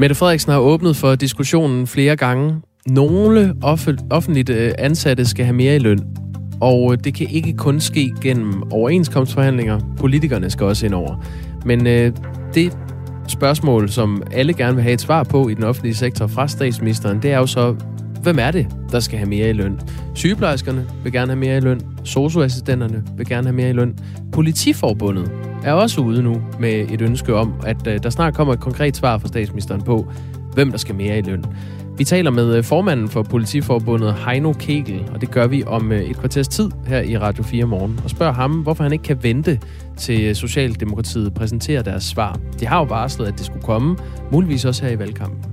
Mette Frederiksen har åbnet for diskussionen flere gange. Nogle offentligt øh, ansatte skal have mere i løn, og øh, det kan ikke kun ske gennem overenskomstforhandlinger. Politikerne skal også ind over. Men øh, det spørgsmål, som alle gerne vil have et svar på i den offentlige sektor fra statsministeren, det er jo så, hvem er det, der skal have mere i løn? Sygeplejerskerne vil gerne have mere i løn. Socioassistenterne vil gerne have mere i løn. Politiforbundet er også ude nu med et ønske om, at øh, der snart kommer et konkret svar fra statsministeren på, hvem der skal mere i løn. Vi taler med øh, formanden for Politiforbundet, Heino Kegel, og det gør vi om øh, et kvarters tid her i Radio 4 morgen, og spørger ham, hvorfor han ikke kan vente til øh, Socialdemokratiet præsenterer deres svar. De har jo varslet, at det skulle komme, muligvis også her i valgkampen.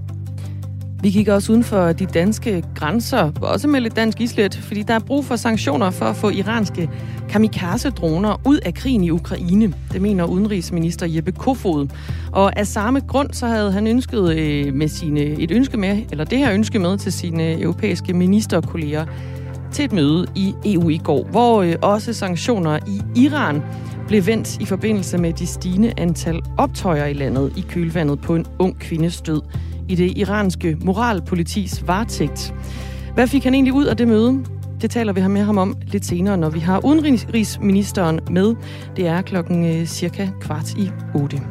Vi kigger også uden for de danske grænser, også med lidt dansk islet, fordi der er brug for sanktioner for at få iranske kamikaze-droner ud af krigen i Ukraine. Det mener udenrigsminister Jeppe Kofod. Og af samme grund, så havde han ønsket øh, med sine, et ønske med, eller det her ønske med til sine europæiske ministerkolleger til et møde i EU i går, hvor øh, også sanktioner i Iran blev vendt i forbindelse med de stigende antal optøjer i landet i kølvandet på en ung kvindes død i det iranske moralpolitis varetægt. Hvad fik han egentlig ud af det møde? Det taler vi med ham om lidt senere, når vi har udenrigsministeren med. Det er klokken øh, cirka kvart i 8.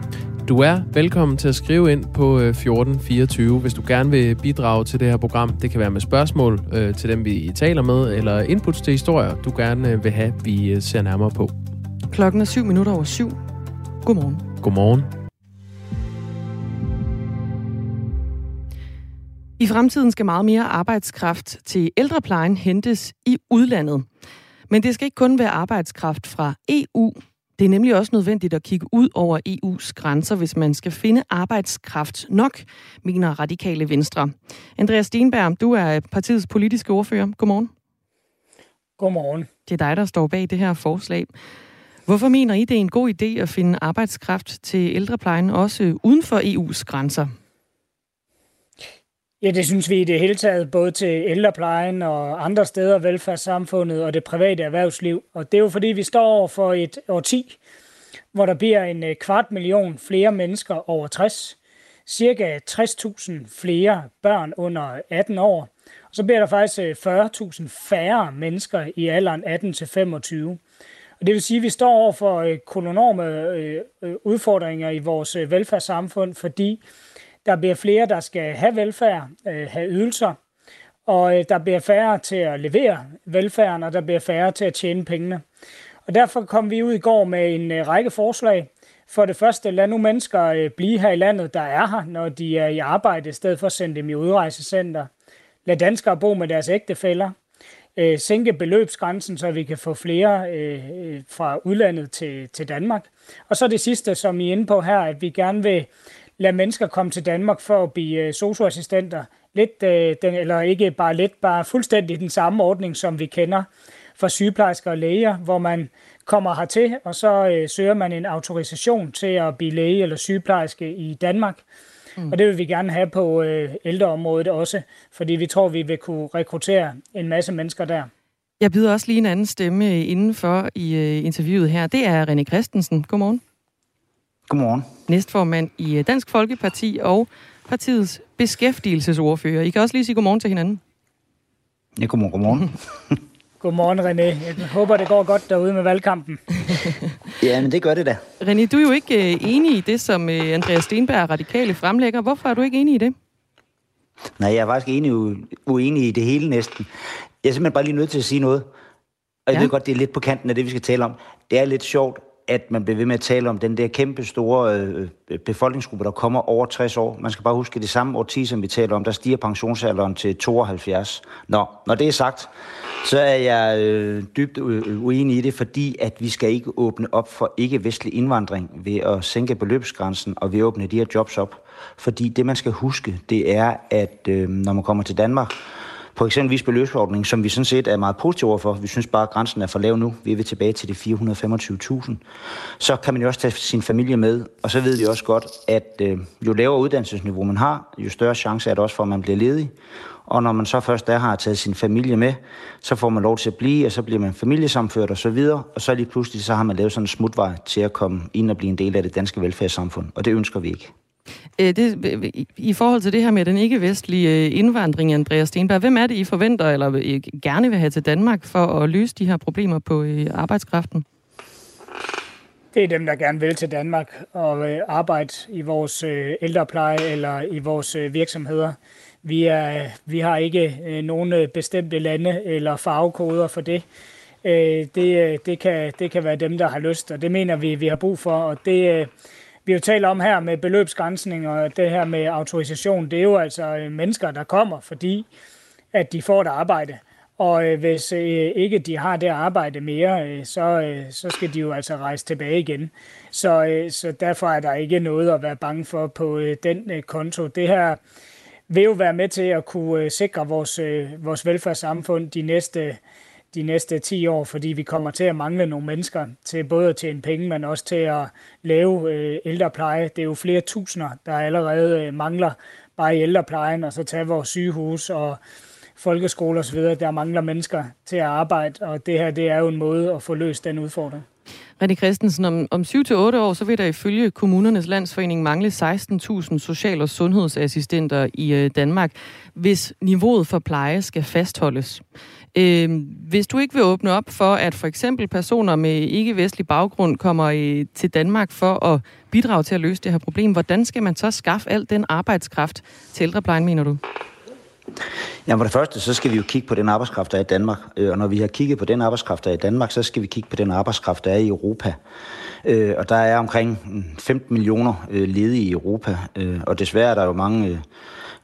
Du er velkommen til at skrive ind på 1424, øh, hvis du gerne vil bidrage til det her program. Det kan være med spørgsmål øh, til dem, vi taler med, eller inputs til historier, du gerne vil have, vi ser nærmere på. Klokken er 7 minutter over 7. Godmorgen. Godmorgen. I fremtiden skal meget mere arbejdskraft til ældreplejen hentes i udlandet. Men det skal ikke kun være arbejdskraft fra EU. Det er nemlig også nødvendigt at kigge ud over EU's grænser, hvis man skal finde arbejdskraft nok, mener Radikale Venstre. Andreas Stenberg, du er partiets politiske ordfører. Godmorgen. Godmorgen. Det er dig, der står bag det her forslag. Hvorfor mener I, det er en god idé at finde arbejdskraft til ældreplejen også uden for EU's grænser? Ja, det synes vi i det hele taget, både til ældreplejen og andre steder, velfærdssamfundet og det private erhvervsliv. Og det er jo fordi, vi står over for et årti, hvor der bliver en øh, kvart million flere mennesker over 60, cirka 60.000 flere børn under 18 år, og så bliver der faktisk øh, 40.000 færre mennesker i alderen 18 til 25. Og det vil sige, at vi står over for øh, kolonorme udfordringer i vores velfærdssamfund, fordi der bliver flere, der skal have velfærd, øh, have ydelser, og øh, der bliver færre til at levere velfærden, og der bliver færre til at tjene pengene. Og derfor kom vi ud i går med en øh, række forslag. For det første, lad nu mennesker øh, blive her i landet, der er her, når de er i arbejde, i stedet for at sende dem i udrejsecenter. Lad danskere bo med deres ægtefæller. Øh, sænke beløbsgrænsen, så vi kan få flere øh, fra udlandet til, til Danmark. Og så det sidste, som I er inde på her, at vi gerne vil lade mennesker komme til Danmark for at blive øh, socioassistenter. Lidt, øh, den, eller ikke bare lidt, bare fuldstændig den samme ordning, som vi kender for sygeplejersker og læger, hvor man kommer hertil, og så øh, søger man en autorisation til at blive læge eller sygeplejerske i Danmark. Mm. Og det vil vi gerne have på øh, ældreområdet også, fordi vi tror, vi vil kunne rekruttere en masse mennesker der. Jeg byder også lige en anden stemme indenfor i øh, interviewet her. Det er René Christensen. Godmorgen. Godmorgen. Næstformand i øh, Dansk Folkeparti og partiets beskæftigelsesordfører. I kan også lige sige godmorgen til hinanden. Ja, godmorgen. Godmorgen. Godmorgen, René. Jeg håber, det går godt derude med valgkampen. ja, men det gør det da. René, du er jo ikke øh, enig i det, som øh, Andreas Stenberg radikale fremlægger. Hvorfor er du ikke enig i det? Nej, jeg er faktisk enig, uenig i det hele næsten. Jeg er simpelthen bare lige nødt til at sige noget. Og jeg ja. ved godt, det er lidt på kanten af det, vi skal tale om. Det er lidt sjovt, at man bliver ved med at tale om den der kæmpe store øh, øh befolkningsgruppe, der kommer over 60 år. Man skal bare huske, at det samme årti, som vi taler om, der stiger pensionsalderen til 72. Nå, når det er sagt, så er jeg øh, dybt øh, øh, uenig i det, fordi at vi skal ikke åbne op for ikke-vestlig indvandring ved at sænke beløbsgrænsen og ved at åbne de her jobs op. Fordi det, man skal huske, det er, at øh, når man kommer til Danmark, på eksempelvis beløbsordningen, som vi sådan set er meget positive overfor. Vi synes bare, at grænsen er for lav nu. Vi er ved tilbage til de 425.000. Så kan man jo også tage sin familie med, og så ved vi også godt, at øh, jo lavere uddannelsesniveau man har, jo større chance er det også for, at man bliver ledig. Og når man så først der har taget sin familie med, så får man lov til at blive, og så bliver man familiesamført og så videre, og så lige pludselig så har man lavet sådan en smutvej til at komme ind og blive en del af det danske velfærdssamfund, og det ønsker vi ikke. Øh, det, I forhold til det her med den ikke-vestlige øh, indvandring, Andreas Stenberg, hvem er det, I forventer eller øh, gerne vil have til Danmark for at løse de her problemer på arbejdskraften? Det er dem, der gerne vil til Danmark og arbejde i vores ældrepleje eller i vores virksomheder. Vi, er, vi har ikke nogen bestemte lande eller farvekoder for det. Det, det, kan, det kan være dem, der har lyst, og det mener vi, vi har brug for. Og det, vi jo taler om her med beløbsgrænsning og det her med autorisation, det er jo altså øh, mennesker, der kommer, fordi at de får et arbejde. Og øh, hvis øh, ikke de har det arbejde mere, øh, så, øh, så skal de jo altså rejse tilbage igen. Så, øh, så derfor er der ikke noget at være bange for på øh, den øh, konto. Det her vil jo være med til at kunne øh, sikre vores, øh, vores velfærdssamfund de næste de næste 10 år, fordi vi kommer til at mangle nogle mennesker til både at tjene penge, men også til at lave øh, ældrepleje. Det er jo flere tusinder, der allerede øh, mangler bare i ældreplejen, og så tage vores sygehus og folkeskoler osv., der mangler mennesker til at arbejde, og det her det er jo en måde at få løst den udfordring. René Christensen, om, om 7-8 år, så vil der ifølge kommunernes landsforening mangle 16.000 social- og sundhedsassistenter i øh, Danmark, hvis niveauet for pleje skal fastholdes. Øh, hvis du ikke vil åbne op for, at for eksempel personer med ikke-vestlig baggrund kommer i, til Danmark for at bidrage til at løse det her problem, hvordan skal man så skaffe al den arbejdskraft til ældreplejen, mener du? Ja, for det første, så skal vi jo kigge på den arbejdskraft, der er i Danmark. Øh, og når vi har kigget på den arbejdskraft, der er i Danmark, så skal vi kigge på den arbejdskraft, der er i Europa. Øh, og der er omkring mm, 15 millioner øh, ledige i Europa. Og desværre er der jo mange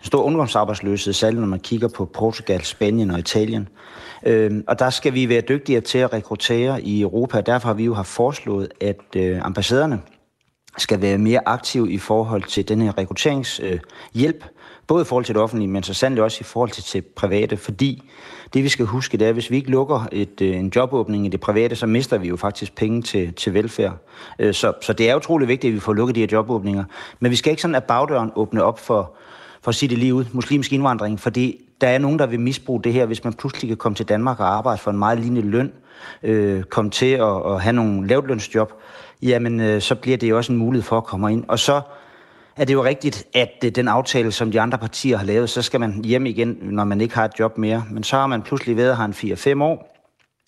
stor ungdomsarbejdsløshed, særligt når man kigger på Portugal, Spanien og Italien. Øh, og der skal vi være dygtigere til at rekruttere i Europa. Derfor har vi jo har foreslået, at øh, ambassaderne skal være mere aktive i forhold til den her rekrutteringshjælp, øh, både i forhold til det offentlige, men så sandelig også i forhold til, til private, fordi det vi skal huske, det er, at hvis vi ikke lukker et, øh, en jobåbning i det private, så mister vi jo faktisk penge til, til velfærd. Øh, så, så det er utrolig vigtigt, at vi får lukket de her jobåbninger. Men vi skal ikke sådan, at bagdøren åbne op for, for at sige det lige ud, muslimsk indvandring, fordi der er nogen, der vil misbruge det her, hvis man pludselig kan komme til Danmark og arbejde for en meget lignende løn, øh, komme til at, at have nogle lavtlønsjob, jamen øh, så bliver det jo også en mulighed for at komme ind. Og så er det jo rigtigt, at øh, den aftale, som de andre partier har lavet, så skal man hjem igen, når man ikke har et job mere. Men så har man pludselig været her en 4-5 år,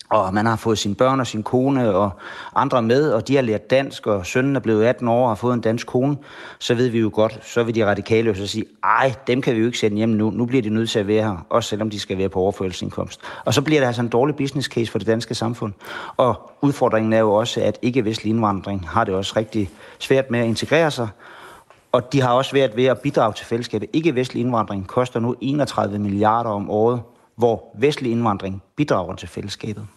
og man har fået sine børn og sin kone og andre med, og de har lært dansk, og sønnen er blevet 18 år og har fået en dansk kone, så ved vi jo godt, så vil de radikale jo så sige, ej, dem kan vi jo ikke sende hjem nu, nu bliver de nødt til at være her, også selvom de skal være på overførelsesindkomst. Og så bliver det altså en dårlig business case for det danske samfund. Og udfordringen er jo også, at ikke-vestlig indvandring har det også rigtig svært med at integrere sig, og de har også været ved at bidrage til fællesskabet. Ikke-vestlig indvandring koster nu 31 milliarder om året, hvor vestlig indvandring bidrager til fællesskabet.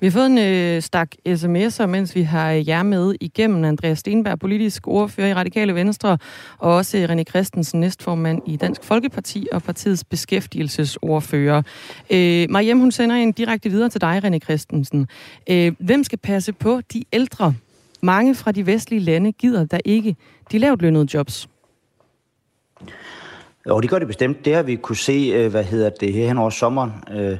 Vi har fået en øh, stak sms'er, mens vi har jer med igennem. Andreas Stenberg, politisk ordfører i Radikale Venstre, og også René Christensen, næstformand i Dansk Folkeparti og partiets beskæftigelsesordfører. Øh, Mariem, hun sender en direkte videre til dig, René Christensen. Øh, hvem skal passe på de ældre? Mange fra de vestlige lande gider der ikke de lavt lønnede jobs. Jo, det gør det bestemt. Det har vi kunne se, øh, hvad hedder det, her hen over sommeren. Øh,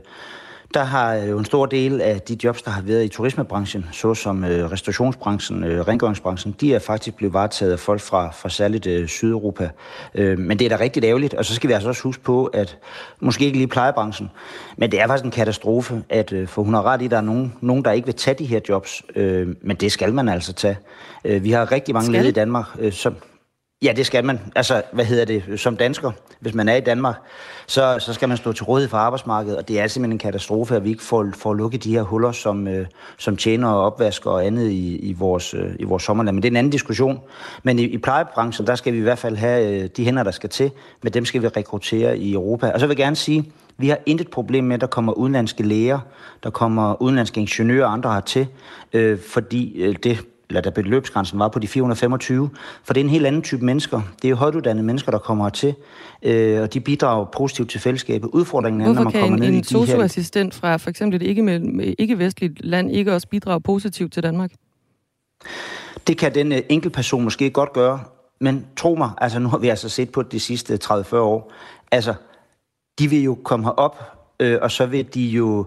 der har jo en stor del af de jobs, der har været i turismebranchen, såsom øh, restaurationsbranchen, øh, rengøringsbranchen, de er faktisk blevet varetaget af folk fra, fra særligt øh, Sydeuropa. Øh, men det er da rigtig ærgerligt, og så skal vi altså også huske på, at måske ikke lige plejebranchen, men det er faktisk en katastrofe, at øh, for hun har ret i, at der er nogen, nogen, der ikke vil tage de her jobs, øh, men det skal man altså tage. Øh, vi har rigtig mange ledige i Danmark, øh, som Ja, det skal man. Altså, hvad hedder det, som dansker, hvis man er i Danmark, så, så skal man stå til rådighed for arbejdsmarkedet, og det er simpelthen en katastrofe, at vi ikke får, får lukket de her huller, som, øh, som tjener og opvasker og andet i, i, vores, øh, i vores sommerland. Men det er en anden diskussion. Men i, i plejebranchen, der skal vi i hvert fald have øh, de hænder, der skal til, men dem skal vi rekruttere i Europa. Og så vil jeg gerne sige, vi har intet problem med, at der kommer udenlandske læger, der kommer udenlandske ingeniører og andre hertil, øh, fordi øh, det eller da beløbsgrænsen var på de 425, for det er en helt anden type mennesker. Det er jo højtuddannede mennesker, der kommer hertil, øh, og de bidrager positivt til fællesskabet. Udfordringen er, Hvorfor når man kommer en, ned en i de her... assistent fra for eksempel et ikke, ikke-vestligt land ikke også bidrage positivt til Danmark? Det kan den uh, person måske godt gøre, men tro mig, altså nu har vi altså set på de sidste 30-40 år, altså de vil jo komme herop, øh, og så vil de jo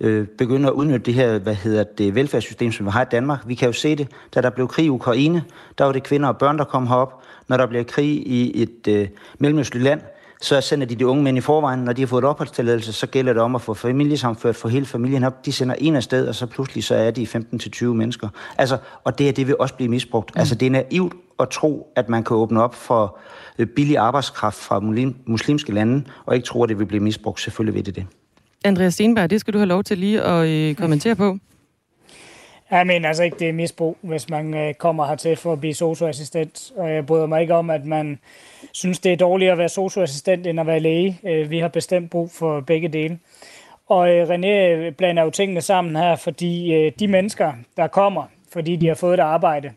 øh, begynde at udnytte det her, hvad hedder det, velfærdssystem, som vi har i Danmark. Vi kan jo se det, da der blev krig i Ukraine, der var det kvinder og børn, der kom herop. Når der bliver krig i et øh, mellemøstligt land, så sender de de unge mænd i forvejen. Når de har fået opholdstilladelse, så gælder det om at få familiesamført for hele familien op. De sender en afsted, og så pludselig så er de 15-20 mennesker. Altså, og det her, det vil også blive misbrugt. Mm. Altså, det er naivt at tro, at man kan åbne op for øh, billig arbejdskraft fra muslimske lande, og ikke tro, at det vil blive misbrugt. Selvfølgelig ved det det. Andreas Stenberg, det skal du have lov til lige at øh, kommentere på. Jeg mener altså ikke, det er misbrug, hvis man øh, kommer hertil for at blive socioassistent. Og jeg bryder mig ikke om, at man synes, det er dårligere at være socioassistent end at være læge. Øh, vi har bestemt brug for begge dele. Og øh, René øh, blander jo tingene sammen her, fordi øh, de mennesker, der kommer, fordi de har fået et arbejde,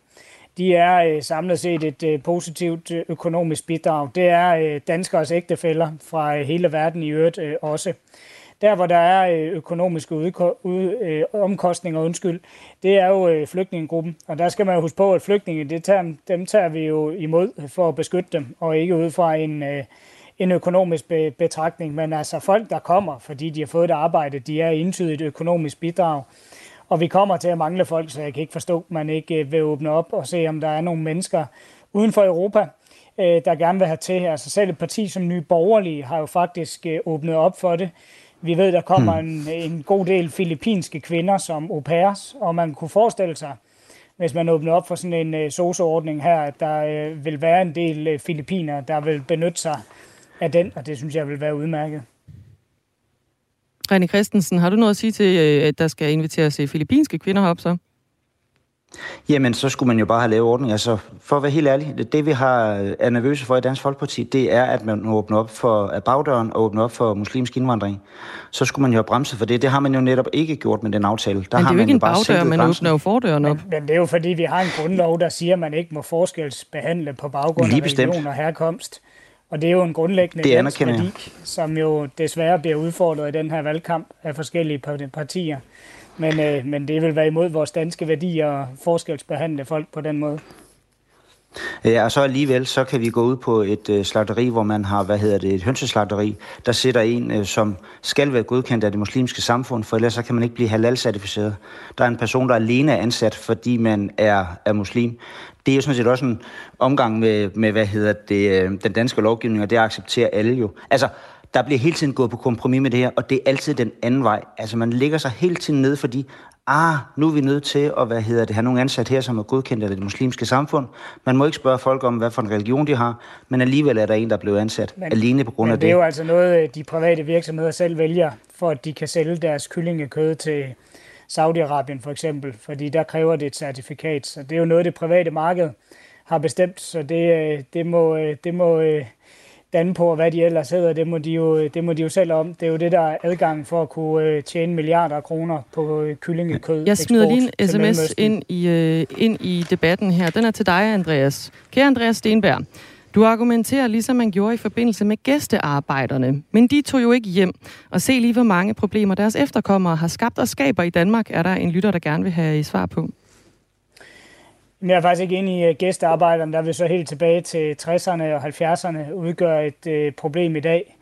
de er øh, samlet set et øh, positivt øh, økonomisk bidrag. Det er øh, danskers ægtefælder fra øh, hele verden i øvrigt øh, også. Der, hvor der er øh, økonomiske udko- ud, øh, omkostninger, undskyld, det er jo øh, flygtningegruppen. Og der skal man jo huske på, at flygtninge, det tager, dem tager vi jo imod for at beskytte dem, og ikke ud fra en, øh, en økonomisk betragtning. Men altså folk, der kommer, fordi de har fået et arbejde, de er entydigt økonomisk bidrag. Og vi kommer til at mangle folk, så jeg kan ikke forstå, at man ikke øh, vil åbne op og se, om der er nogle mennesker uden for Europa, der gerne vil have til. Altså selv et parti som Nye Borgerlige har jo faktisk åbnet op for det. Vi ved, der kommer hmm. en, en god del filippinske kvinder som au pairs, og man kunne forestille sig, hvis man åbner op for sådan en uh, soso-ordning her, at der uh, vil være en del uh, filippiner, der vil benytte sig af den, og det synes jeg vil være udmærket. René Christensen, har du noget at sige til, at der skal inviteres filippinske kvinder op så? Jamen, så skulle man jo bare have lavet ordning. Altså, for at være helt ærlig, det, vi har, er nervøse for i Dansk Folkeparti, det er, at man åbner op for bagdøren og åbner op for muslimsk indvandring. Så skulle man jo have bremset for det. Det har man jo netop ikke gjort med den aftale. Der men det er jo ikke en bagdør, man åbner jo fordøren op. Men, men, det er jo fordi, vi har en grundlov, der siger, at man ikke må forskelsbehandle på baggrund af religion og herkomst. Og det er jo en grundlæggende det værdi, som jo desværre bliver udfordret i den her valgkamp af forskellige partier. Men, øh, men det vil være imod vores danske værdier at forskelsbehandle folk på den måde. Ja, og så alligevel, så kan vi gå ud på et øh, slagteri, hvor man har, hvad hedder det, et hønseslagteri, der sitter en, øh, som skal være godkendt af det muslimske samfund, for ellers så kan man ikke blive halal-certificeret. Der er en person, der alene er ansat, fordi man er, er muslim. Det er jo sådan set også en omgang med, med hvad hedder det, øh, den danske lovgivning, og det accepterer alle jo. Altså, der bliver hele tiden gået på kompromis med det her, og det er altid den anden vej. Altså man ligger sig hele tiden ned, fordi ah, nu er vi nødt til at hvad hedder det, have nogle ansat her, som er godkendt af det muslimske samfund. Man må ikke spørge folk om, hvad for en religion de har, men alligevel er der en, der blev ansat men, alene på grund af det. det er jo altså noget, de private virksomheder selv vælger, for at de kan sælge deres kyllingekød til Saudi-Arabien for eksempel, fordi der kræver det et certifikat. Så det er jo noget, det private marked har bestemt, så det, øh, det må, øh, det må øh, danne på, hvad de ellers hedder, det må de, jo, det må de jo selv om. Det er jo det, der er adgang for at kunne øh, tjene milliarder af kroner på øh, kyllingekød. Jeg smider lige en sms ind i, øh, ind i debatten her. Den er til dig, Andreas. Kære Andreas Stenberg, du argumenterer ligesom man gjorde i forbindelse med gæstearbejderne. Men de tog jo ikke hjem. Og se lige, hvor mange problemer deres efterkommere har skabt og skaber i Danmark, er der en lytter, der gerne vil have svar på. Jeg er faktisk ikke enig i, at gæstearbejderne, der vil så helt tilbage til 60'erne og 70'erne, udgør et øh, problem i dag.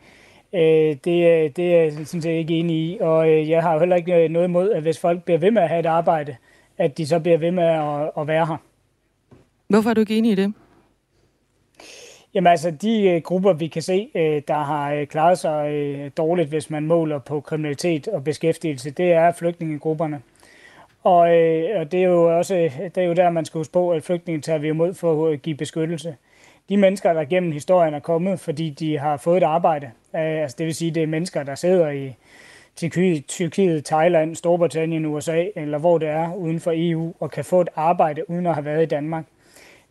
Øh, det, det er jeg sådan set ikke enig i, og øh, jeg har jo heller ikke noget imod, at hvis folk bliver ved med at have et arbejde, at de så bliver ved med at, at være her. Hvorfor er du ikke enig i det? Jamen altså, de øh, grupper, vi kan se, øh, der har øh, klaret sig øh, dårligt, hvis man måler på kriminalitet og beskæftigelse, det er flygtningegrupperne. Og, øh, og det er jo også øh, det er jo der, man skal huske på, at flygtninge tager vi imod for at give beskyttelse. De mennesker, der gennem historien er kommet, fordi de har fået et arbejde, øh, altså det vil sige, det er mennesker, der sidder i Tyrkiet, Thailand, Storbritannien, USA, eller hvor det er uden for EU, og kan få et arbejde uden at have været i Danmark.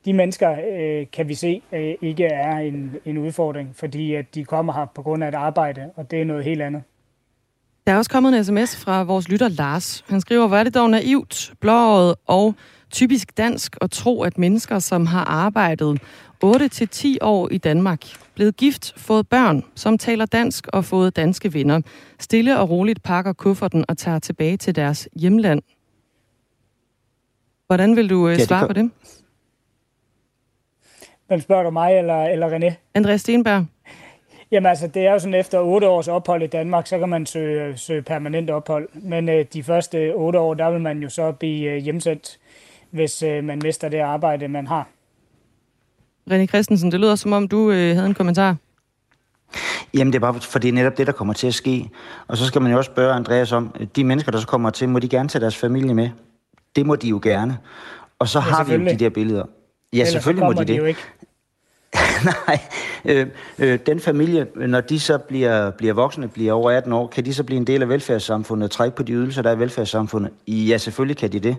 De mennesker øh, kan vi se øh, ikke er en, en udfordring, fordi at de kommer her på grund af et arbejde, og det er noget helt andet. Der er også kommet en sms fra vores lytter Lars. Han skriver, hvor er det dog naivt, blåret og typisk dansk at tro, at mennesker, som har arbejdet 8-10 år i Danmark, blevet gift, fået børn, som taler dansk og fået danske venner, stille og roligt pakker kufferten og tager tilbage til deres hjemland. Hvordan vil du øh, ja, svare kom... på det? Hvem spørger du mig eller, eller René? Andreas Stenberg. Jamen altså, det er jo sådan, efter otte års ophold i Danmark, så kan man søge, søge permanent ophold. Men øh, de første otte år, der vil man jo så blive øh, hjemsendt, hvis øh, man mister det arbejde, man har. René Christensen, det lyder som om, du øh, havde en kommentar. Jamen, det er bare for det er netop det, der kommer til at ske. Og så skal man jo også spørge Andreas om, de mennesker, der så kommer til, må de gerne tage deres familie med? Det må de jo gerne. Og så ja, har vi jo de der billeder. Ja, Ellers selvfølgelig må de, de det. Jo ikke. Nej, øh, øh, den familie, når de så bliver, bliver voksne, bliver over 18 år, kan de så blive en del af velfærdssamfundet og trække på de ydelser, der er i velfærdssamfundet? Ja, selvfølgelig kan de det.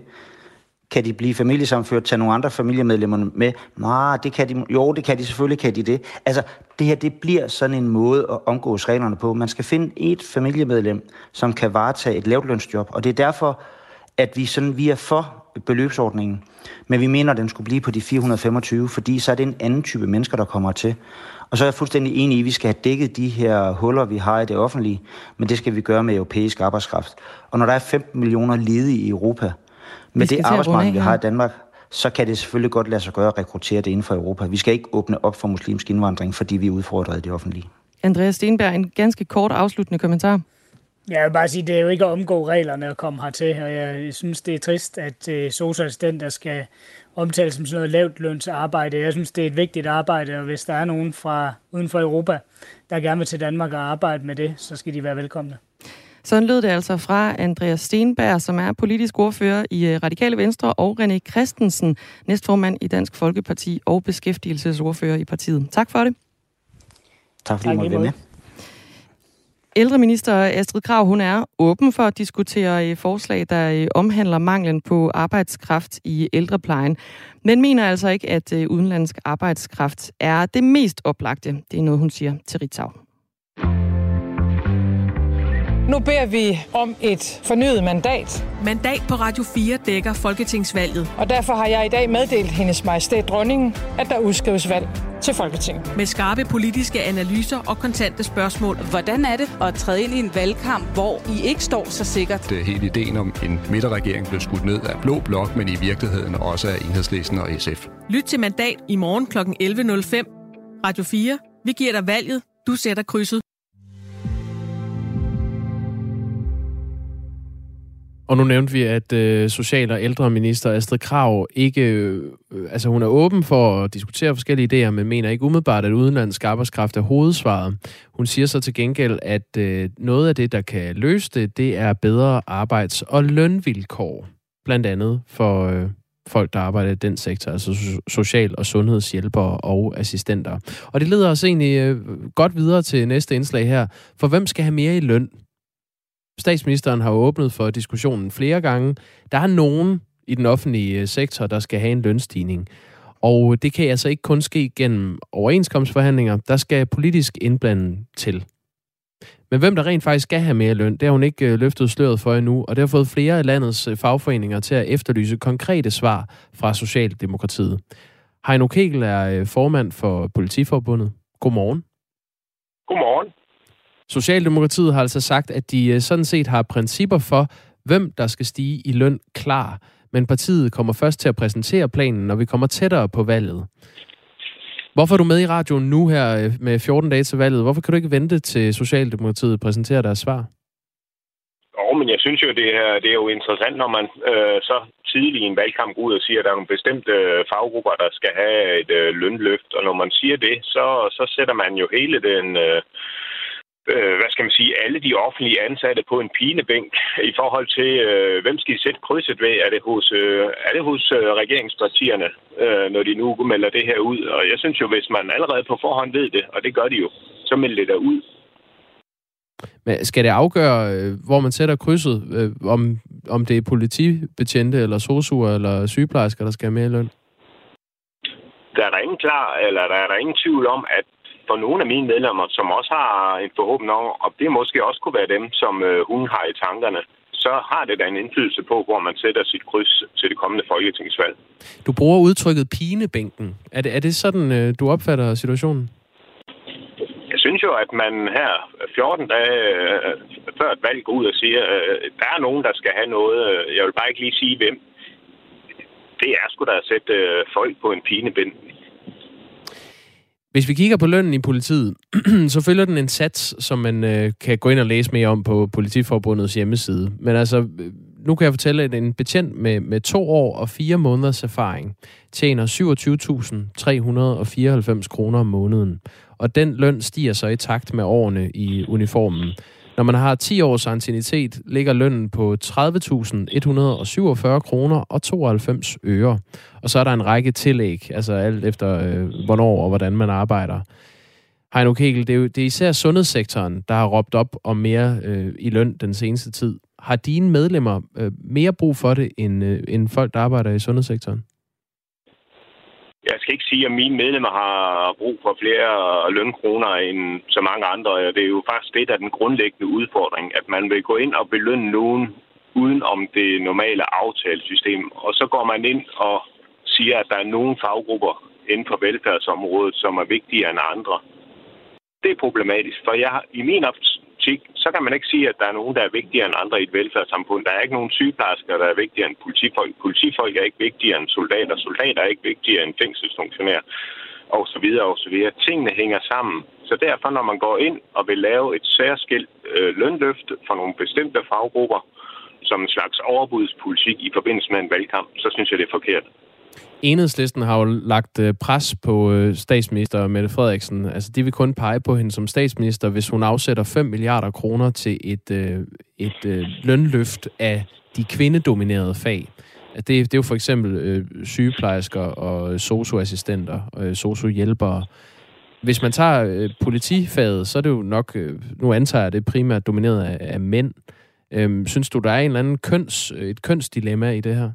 Kan de blive familiesamført, tage nogle andre familiemedlemmer med? Nej, det kan de, jo, det kan de, selvfølgelig kan de det. Altså, det her, det bliver sådan en måde at omgås reglerne på. Man skal finde et familiemedlem, som kan varetage et lavtlønsjob, og det er derfor, at vi, sådan, vi er for beløbsordningen. Men vi mener, at den skulle blive på de 425, fordi så er det en anden type mennesker, der kommer til. Og så er jeg fuldstændig enig i, at vi skal have dækket de her huller, vi har i det offentlige, men det skal vi gøre med europæisk arbejdskraft. Og når der er 15 millioner ledige i Europa, med det arbejdsmarked, vi har i Danmark, så kan det selvfølgelig godt lade sig gøre at rekruttere det inden for Europa. Vi skal ikke åbne op for muslimsk indvandring, fordi vi er udfordret i det offentlige. Andreas Stenberg, en ganske kort afsluttende kommentar. Jeg vil bare sige, det er jo ikke at omgå reglerne at komme hertil, og jeg synes, det er trist, at øh, socialassistenter skal omtales som sådan noget lavt lønsarbejde. Jeg synes, det er et vigtigt arbejde, og hvis der er nogen fra uden for Europa, der gerne vil til Danmark og arbejde med det, så skal de være velkomne. Sådan lød det altså fra Andreas Stenberg, som er politisk ordfører i øh, Radikale Venstre, og René Christensen, næstformand i Dansk Folkeparti og beskæftigelsesordfører i partiet. Tak for det. Tak fordi du måtte være med. Ældreminister Astrid Krav, hun er åben for at diskutere øh, forslag, der øh, omhandler manglen på arbejdskraft i ældreplejen, men mener altså ikke, at udenlandsk arbejdskraft er det mest oplagte. Det er noget, hun siger til Ritzau. Nu beder vi om et fornyet mandat. Mandat på Radio 4 dækker Folketingsvalget. Og derfor har jeg i dag meddelt hendes majestæt dronningen, at der udskrives valg til Folketinget. Med skarpe politiske analyser og kontante spørgsmål. Hvordan er det at træde ind i en valgkamp, hvor I ikke står så sikkert? Det er hele ideen om en midterregering blev skudt ned af Blå Blok, men i virkeligheden også af Enhedslisten og SF. Lyt til mandat i morgen kl. 11.05. Radio 4. Vi giver dig valget. Du sætter krydset. Og nu nævnte vi, at øh, social- og ældreminister Astrid Krav ikke, øh, altså hun er åben for at diskutere forskellige idéer, men mener ikke umiddelbart, at udenlandsk arbejdskraft er hovedsvaret. Hun siger så til gengæld, at øh, noget af det, der kan løse det, det er bedre arbejds- og lønvilkår. Blandt andet for øh, folk, der arbejder i den sektor, altså social- og sundhedshjælpere og assistenter. Og det leder os egentlig øh, godt videre til næste indslag her. For hvem skal have mere i løn? Statsministeren har åbnet for diskussionen flere gange. Der er nogen i den offentlige øh, sektor, der skal have en lønstigning. Og øh, det kan altså ikke kun ske gennem overenskomstforhandlinger. Der skal politisk indblanding til. Men hvem der rent faktisk skal have mere løn, det har hun ikke øh, løftet sløret for endnu, og det har fået flere af landets fagforeninger til at efterlyse konkrete svar fra Socialdemokratiet. Heino Kegel er formand for Politiforbundet. Godmorgen. Godmorgen. Socialdemokratiet har altså sagt, at de øh, sådan set har principper for, hvem der skal stige i løn klar. Men partiet kommer først til at præsentere planen, når vi kommer tættere på valget. Hvorfor er du med i radioen nu her øh, med 14 dage til valget? Hvorfor kan du ikke vente til Socialdemokratiet præsenterer deres svar? Jo, men jeg synes jo, det er, det er jo interessant, når man øh, så tidligt i en valgkamp går ud og siger, at der er nogle bestemte øh, faggrupper, der skal have et øh, lønløft. Og når man siger det, så, så sætter man jo hele den... Øh, øh, hvad skal man sige, alle de offentlige ansatte på en pinebænk i forhold til, øh, hvem skal I sætte krydset ved? Er det hos, øh, er det hos øh, regeringspartierne, øh, når de nu melder det her ud? Og jeg synes jo, hvis man allerede på forhånd ved det, og det gør de jo, så melder det der ud. Men skal det afgøre, øh, hvor man sætter krydset, øh, om, om det er politibetjente, eller sosuer, eller sygeplejersker, der skal have mere løn? Der er der ingen klar, eller der er der ingen tvivl om, at for nogle af mine medlemmer, som også har en forhåbning om, og det måske også kunne være dem, som øh, hun har i tankerne, så har det da en indflydelse på, hvor man sætter sit kryds til det kommende folketingsvalg. Du bruger udtrykket pinebænken. Er det, er det sådan, øh, du opfatter situationen? Jeg synes jo, at man her 14 dage øh, før et valg går ud og siger, at der er nogen, der skal have noget. Jeg vil bare ikke lige sige, hvem. Det er sgu da at sætte folk på en pinebind. Hvis vi kigger på lønnen i politiet, så følger den en sats, som man øh, kan gå ind og læse mere om på Politiforbundets hjemmeside. Men altså, øh, nu kan jeg fortælle, at en betjent med, med to år og fire måneders erfaring tjener 27.394 kroner om måneden. Og den løn stiger så i takt med årene i uniformen. Når man har 10 års ancienitet, ligger lønnen på 30.147 kroner og 92 øre. Og så er der en række tillæg, altså alt efter øh, hvornår og hvordan man arbejder. Heino Kegel, det er, jo, det er især sundhedssektoren, der har råbt op om mere øh, i løn den seneste tid. Har dine medlemmer øh, mere brug for det, end, øh, end folk, der arbejder i sundhedssektoren? Jeg skal ikke sige, at mine medlemmer har brug for flere lønkroner end så mange andre. Det er jo faktisk det, der er den grundlæggende udfordring, at man vil gå ind og belønne nogen uden om det normale aftalesystem. Og så går man ind og siger, at der er nogle faggrupper inden for velfærdsområdet, som er vigtigere end andre. Det er problematisk, for jeg, i min så kan man ikke sige, at der er nogen, der er vigtigere end andre i et velfærdssamfund. Der er ikke nogen sygeplejersker, der er vigtigere end politifolk. Politifolk er ikke vigtigere end soldater. Soldater er ikke vigtigere end fængselsfunktionærer og så videre og så videre. Tingene hænger sammen. Så derfor, når man går ind og vil lave et særskilt øh, lønløft for nogle bestemte faggrupper, som en slags overbudspolitik i forbindelse med en valgkamp, så synes jeg, det er forkert. Enhedslisten har jo lagt øh, pres på øh, statsminister Mette Frederiksen. Altså, de vil kun pege på hende som statsminister, hvis hun afsætter 5 milliarder kroner til et, øh, et lønløft af de kvindedominerede fag. Det, det er jo for eksempel øh, sygeplejersker og socioassistenter og sociohjælpere. Hvis man tager øh, politifaget, så er det jo nok, øh, nu antager jeg det primært domineret af, af mænd. Øh, synes du, der er en eller anden køns, et kønsdilemma i det her?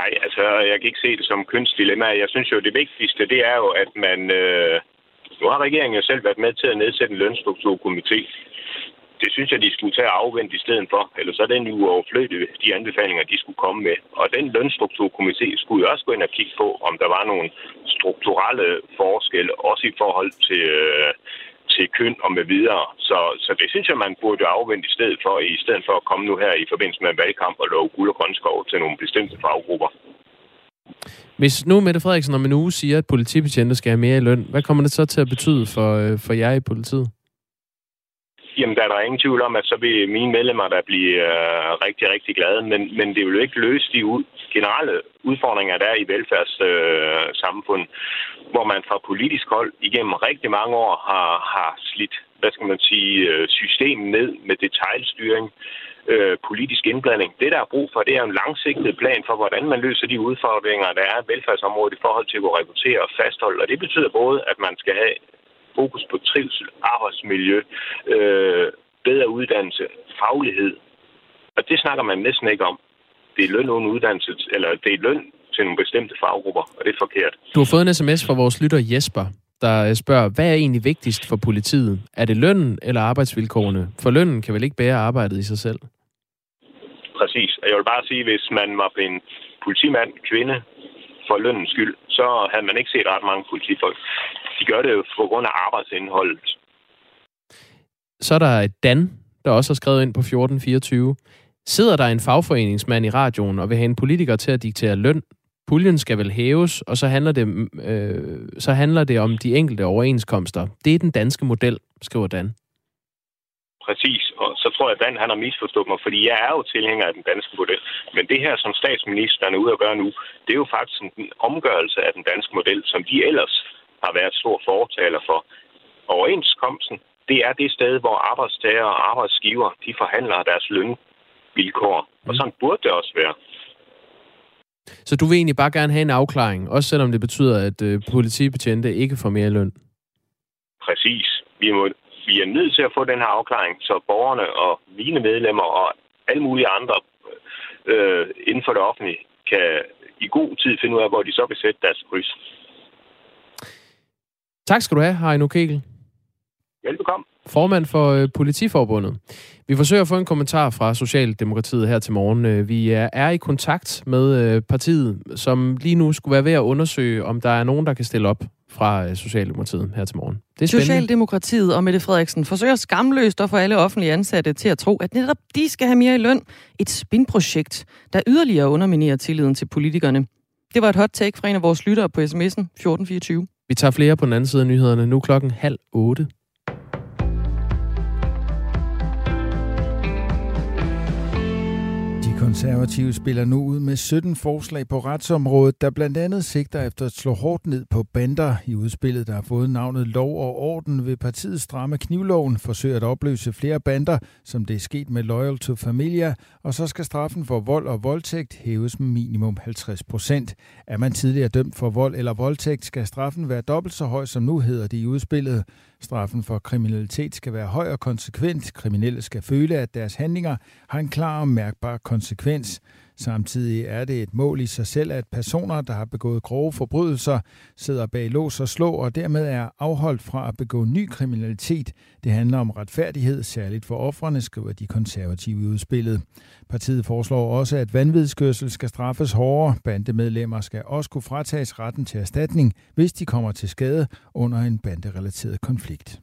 Nej, altså jeg kan ikke se det som kønsdilemma. Jeg synes jo, det vigtigste, det er jo, at man... Øh, nu har regeringen jo selv været med til at nedsætte en lønstrukturkomité. Det synes jeg, de skulle tage at afvente i stedet for. Ellers så er den jo overflødig, de anbefalinger, de skulle komme med. Og den lønstrukturkomité skulle jo også gå ind og kigge på, om der var nogle strukturelle forskelle, også i forhold til, øh, til køn og med videre. Så, så det synes jeg, man burde afvente i stedet for, i stedet for at komme nu her i forbindelse med en valgkamp og love guld og grønskov til nogle bestemte faggrupper. Hvis nu Mette Frederiksen om en uge siger, at politibetjente skal have mere i løn, hvad kommer det så til at betyde for, øh, for jer i politiet? Jamen, der er der ingen tvivl om, at så vil mine medlemmer der blive øh, rigtig, rigtig glade. Men, men det vil jo ikke løse de ud, generelle udfordringer, der er i velfærdssamfundet, øh, hvor man fra politisk hold igennem rigtig mange år har, har slidt, hvad skal man sige, øh, systemet ned med detaljstyring, øh, politisk indblanding. Det, der er brug for, det er en langsigtet plan for, hvordan man løser de udfordringer, der er i velfærdsområdet i forhold til at rekruttere og fastholde. Og det betyder både, at man skal have fokus på trivsel, arbejdsmiljø, øh, bedre uddannelse, faglighed. Og det snakker man næsten ikke om. Det er løn uden uddannelse, eller det er løn til nogle bestemte faggrupper, og det er forkert. Du har fået en sms fra vores lytter Jesper, der spørger, hvad er egentlig vigtigst for politiet? Er det lønnen eller arbejdsvilkårene? For lønnen kan vel ikke bære arbejdet i sig selv? Præcis. Jeg vil bare sige, hvis man var en politimand, kvinde, for lønnens skyld, så havde man ikke set ret mange politifolk. De gør det jo på grund af arbejdsindholdet. Så er der Dan, der også har skrevet ind på 1424. Sidder der en fagforeningsmand i radioen og vil have en politiker til at diktere løn? Puljen skal vel hæves, og så handler det, øh, så handler det om de enkelte overenskomster. Det er den danske model, skriver Dan. Præcis, og så tror jeg, at Dan han har misforstået mig, fordi jeg er jo tilhænger af den danske model. Men det her, som statsministeren er ude at gøre nu, det er jo faktisk en omgørelse af den danske model, som de ellers har været stor fortaler for. Overenskomsten, det er det sted, hvor arbejdstager og arbejdsgiver, de forhandler deres lønvilkår. Og sådan burde det også være. Så du vil egentlig bare gerne have en afklaring, også selvom det betyder, at øh, politibetjente ikke får mere løn? Præcis. Vi må vi er nødt til at få den her afklaring, så borgerne og mine medlemmer og alle mulige andre øh, inden for det offentlige kan i god tid finde ud af, hvor de så vil sætte deres kryds. Tak skal du have, Heino Kegel. Velbekomme. Formand for øh, Politiforbundet. Vi forsøger at få en kommentar fra Socialdemokratiet her til morgen. Øh, vi er, er i kontakt med øh, partiet, som lige nu skulle være ved at undersøge, om der er nogen, der kan stille op fra øh, Socialdemokratiet her til morgen. Det er spændende. Socialdemokratiet og Mette Frederiksen forsøger skamløst at få alle offentlige ansatte til at tro, at netop de skal have mere i løn. Et spinprojekt, der yderligere underminerer tilliden til politikerne. Det var et hot take fra en af vores lyttere på sms'en 1424. Vi tager flere på den anden side af nyhederne. Nu klokken halv otte. Konservative spiller nu ud med 17 forslag på retsområdet, der blandt andet sigter efter at slå hårdt ned på bander. I udspillet, der har fået navnet Lov og Orden vil partiets stramme knivloven, forsøge at opløse flere bander, som det er sket med Loyal to Familia, og så skal straffen for vold og voldtægt hæves med minimum 50 procent. Er man tidligere dømt for vold eller voldtægt, skal straffen være dobbelt så høj, som nu hedder det i udspillet. Straffen for kriminalitet skal være høj og konsekvent. Kriminelle skal føle, at deres handlinger har en klar og mærkbar konsekvens. Samtidig er det et mål i sig selv, at personer, der har begået grove forbrydelser, sidder bag lås og slå og dermed er afholdt fra at begå ny kriminalitet. Det handler om retfærdighed, særligt for offrene, skriver de konservative i udspillet. Partiet foreslår også, at vanvidskørsel skal straffes hårdere. Bandemedlemmer skal også kunne fratages retten til erstatning, hvis de kommer til skade under en banderelateret konflikt.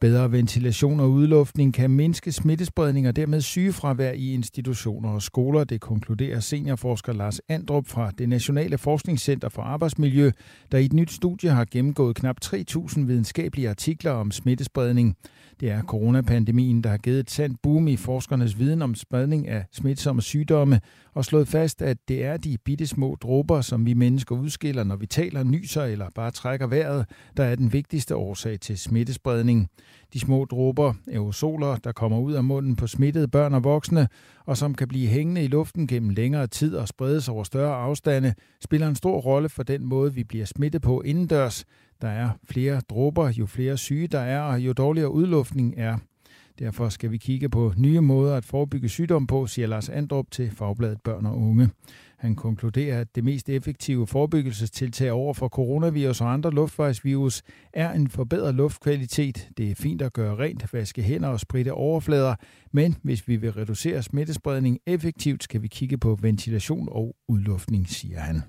Bedre ventilation og udluftning kan mindske smittespredning og dermed sygefravær i institutioner og skoler. Det konkluderer seniorforsker Lars Andrup fra det Nationale Forskningscenter for Arbejdsmiljø, der i et nyt studie har gennemgået knap 3.000 videnskabelige artikler om smittespredning. Det er coronapandemien, der har givet et sandt boom i forskernes viden om spredning af smitsomme sygdomme og slået fast, at det er de bitte små dråber, som vi mennesker udskiller, når vi taler, nyser eller bare trækker vejret, der er den vigtigste årsag til smittespredning. De små dråber, aerosoler, der kommer ud af munden på smittede børn og voksne, og som kan blive hængende i luften gennem længere tid og spredes over større afstande, spiller en stor rolle for den måde, vi bliver smittet på indendørs. Der er flere dråber, jo flere syge der er, og jo dårligere udluftning er. Derfor skal vi kigge på nye måder at forebygge sygdom på, siger Lars Andrup til Fagbladet Børn og Unge. Han konkluderer, at det mest effektive forebyggelsestiltag over for coronavirus og andre luftvejsvirus er en forbedret luftkvalitet. Det er fint at gøre rent, vaske hænder og spritte overflader, men hvis vi vil reducere smittespredning effektivt, skal vi kigge på ventilation og udluftning, siger han.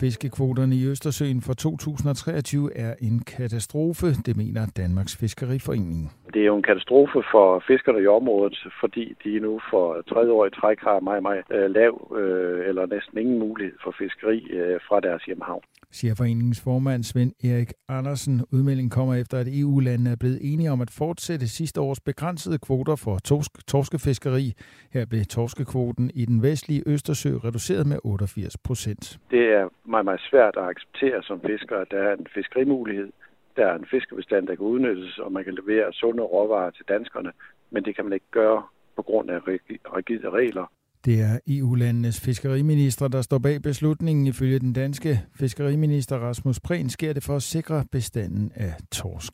Fiskekvoterne i Østersøen for 2023 er en katastrofe, det mener Danmarks Fiskeriforening. Det er jo en katastrofe for fiskerne i området, fordi de nu for tredje år i træk har meget, meget øh, lav øh, eller næsten ingen mulighed for fiskeri øh, fra deres hjemhavn siger foreningens formand Svend Erik Andersen. Udmeldingen kommer efter, at EU-landene er blevet enige om at fortsætte sidste års begrænsede kvoter for torsk, torskefiskeri. Her blev torskekvoten i den vestlige Østersø reduceret med 88 procent. Det er meget, meget svært at acceptere som fisker, at der er en fiskerimulighed. Der er en fiskebestand, der kan udnyttes, og man kan levere sunde råvarer til danskerne, men det kan man ikke gøre på grund af rigide regler. Det er EU-landenes fiskeriminister, der står bag beslutningen. Ifølge den danske fiskeriminister Rasmus Prehn sker det for at sikre bestanden af torsk.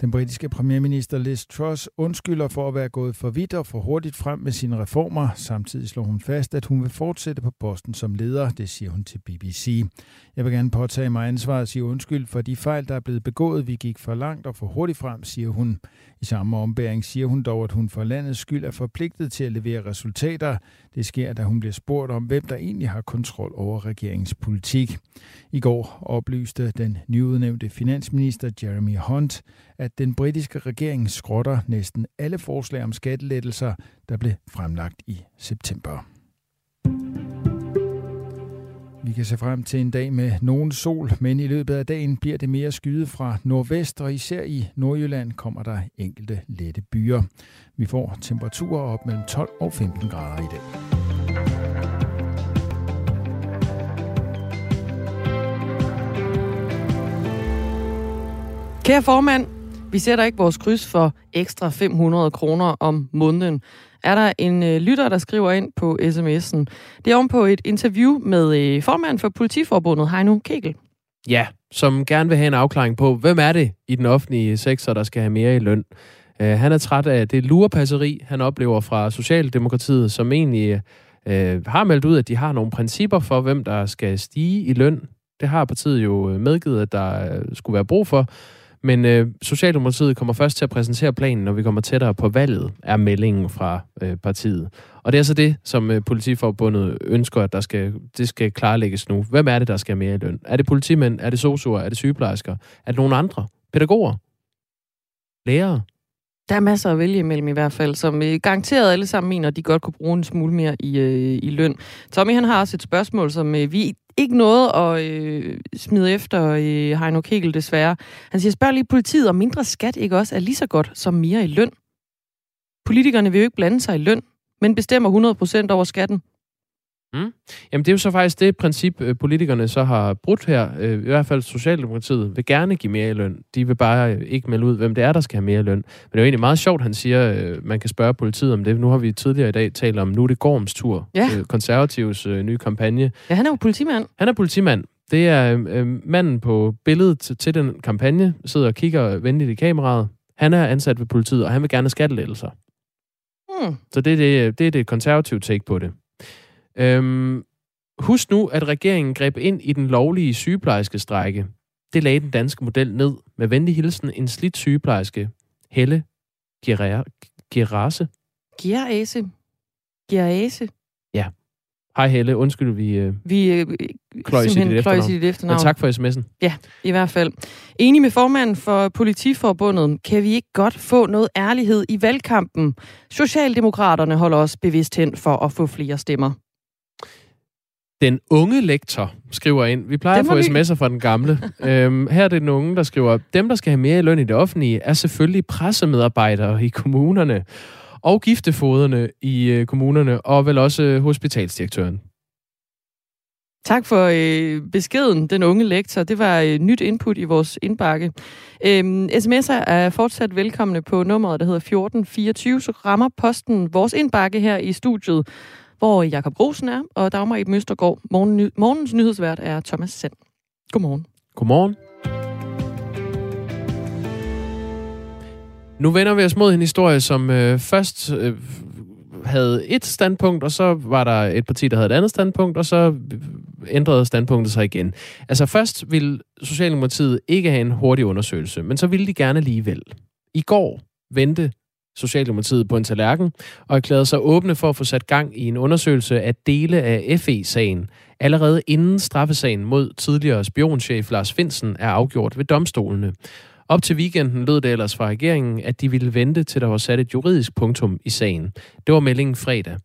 Den britiske premierminister Liz Truss undskylder for at være gået for vidt og for hurtigt frem med sine reformer. Samtidig slår hun fast, at hun vil fortsætte på posten som leder. Det siger hun til BBC. Jeg vil gerne påtage mig ansvaret og sige undskyld for de fejl, der er blevet begået. Vi gik for langt og for hurtigt frem, siger hun. I samme ombæring siger hun dog, at hun for landets skyld er forpligtet til at levere resultater. Det sker, da hun bliver spurgt om, hvem der egentlig har kontrol over regeringens politik. I går oplyste den nyudnævnte finansminister Jeremy Hunt, at den britiske regering skrotter næsten alle forslag om skattelettelser, der blev fremlagt i september. Vi kan se frem til en dag med nogen sol, men i løbet af dagen bliver det mere skyde fra nordvest, og især i Nordjylland kommer der enkelte lette byer. Vi får temperaturer op mellem 12 og 15 grader i dag. Kære formand, vi sætter ikke vores kryds for ekstra 500 kroner om måneden. Er der en øh, lytter, der skriver ind på sms'en. Det er om på et interview med øh, formand for Politiforbundet, Heino Kegel. Ja, som gerne vil have en afklaring på, hvem er det i den offentlige sektor, der skal have mere i løn? Øh, han er træt af det lurepasseri, han oplever fra Socialdemokratiet, som egentlig øh, har meldt ud, at de har nogle principper for, hvem der skal stige i løn. Det har partiet jo øh, medgivet, at der øh, skulle være brug for. Men øh, Socialdemokratiet kommer først til at præsentere planen, når vi kommer tættere på valget, er meldingen fra øh, partiet. Og det er så det, som øh, Politiforbundet ønsker, at der skal, det skal klarlægges nu. Hvem er det, der skal have mere i løn? Er det politimænd? Er det sosuer? Er det sygeplejersker? Er det nogen andre? Pædagoger? Lærere? Der er masser at vælge imellem i hvert fald, som øh, garanteret alle sammen mener, at de godt kunne bruge en smule mere i, øh, i løn. Tommy han har også et spørgsmål, som øh, vi ikke noget at øh, smide efter øh, Heino Kegel desværre. Han siger, spørg lige politiet, om mindre skat ikke også er lige så godt som mere i løn. Politikerne vil jo ikke blande sig i løn, men bestemmer 100% over skatten. Mm. Jamen det er jo så faktisk det princip, øh, politikerne så har brudt her. Øh, I hvert fald Socialdemokratiet vil gerne give mere i løn. De vil bare øh, ikke melde ud, hvem det er, der skal have mere i løn. Men det er jo egentlig meget sjovt, han siger, man kan spørge politiet om det. Nu har vi tidligere i dag talt om, nu er det Gorms tur. Ja. Konservativs nye kampagne. Ja, han er jo politimand. Han er politimand. Det er øh, manden på billedet til, den kampagne, sidder og kigger venligt i kameraet. Han er ansat ved politiet, og han vil gerne have skattelettelser. Hmm. Så det er det, det er det konservative take på det. Øhm, husk nu, at regeringen greb ind i den lovlige sygeplejerske strække. Det lagde den danske model ned. Med venlig hilsen en slidt sygeplejerske, Helle Gerase. Gerase. Gerase. Ja. Hej Helle, undskyld, vi, øh, vi øh, kløjs i dit efternavn. i dit efternavn. Men tak for sms'en. Ja, i hvert fald. Enig med formanden for Politiforbundet, kan vi ikke godt få noget ærlighed i valgkampen? Socialdemokraterne holder os bevidst hen for at få flere stemmer. Den unge lektor skriver ind. Vi plejer at få sms'er fra den gamle. øhm, her er det den unge, der skriver, dem, der skal have mere i løn i det offentlige, er selvfølgelig pressemedarbejdere i kommunerne og giftefoderne i øh, kommunerne, og vel også øh, hospitalsdirektøren. Tak for øh, beskeden, den unge lektor. Det var øh, nyt input i vores indbakke. Øhm, sms'er er fortsat velkomne på nummeret, der hedder 1424, så rammer posten vores indbakke her i studiet hvor Jakob Rosen er, og Dagmar i Møstergaard. Morgen, morgens nyhedsvært er Thomas Sand. Godmorgen. Godmorgen. Nu vender vi os mod en historie, som øh, først øh, havde et standpunkt, og så var der et parti, der havde et andet standpunkt, og så øh, ændrede standpunktet sig igen. Altså først ville Socialdemokratiet ikke have en hurtig undersøgelse, men så ville de gerne alligevel. I går vendte Socialdemokratiet på en tallerken og erklærede sig åbne for at få sat gang i en undersøgelse af dele af FE-sagen, allerede inden straffesagen mod tidligere spionchef Lars Finsen er afgjort ved domstolene. Op til weekenden lød det ellers fra regeringen, at de ville vente til der var sat et juridisk punktum i sagen. Det var meldingen fredag.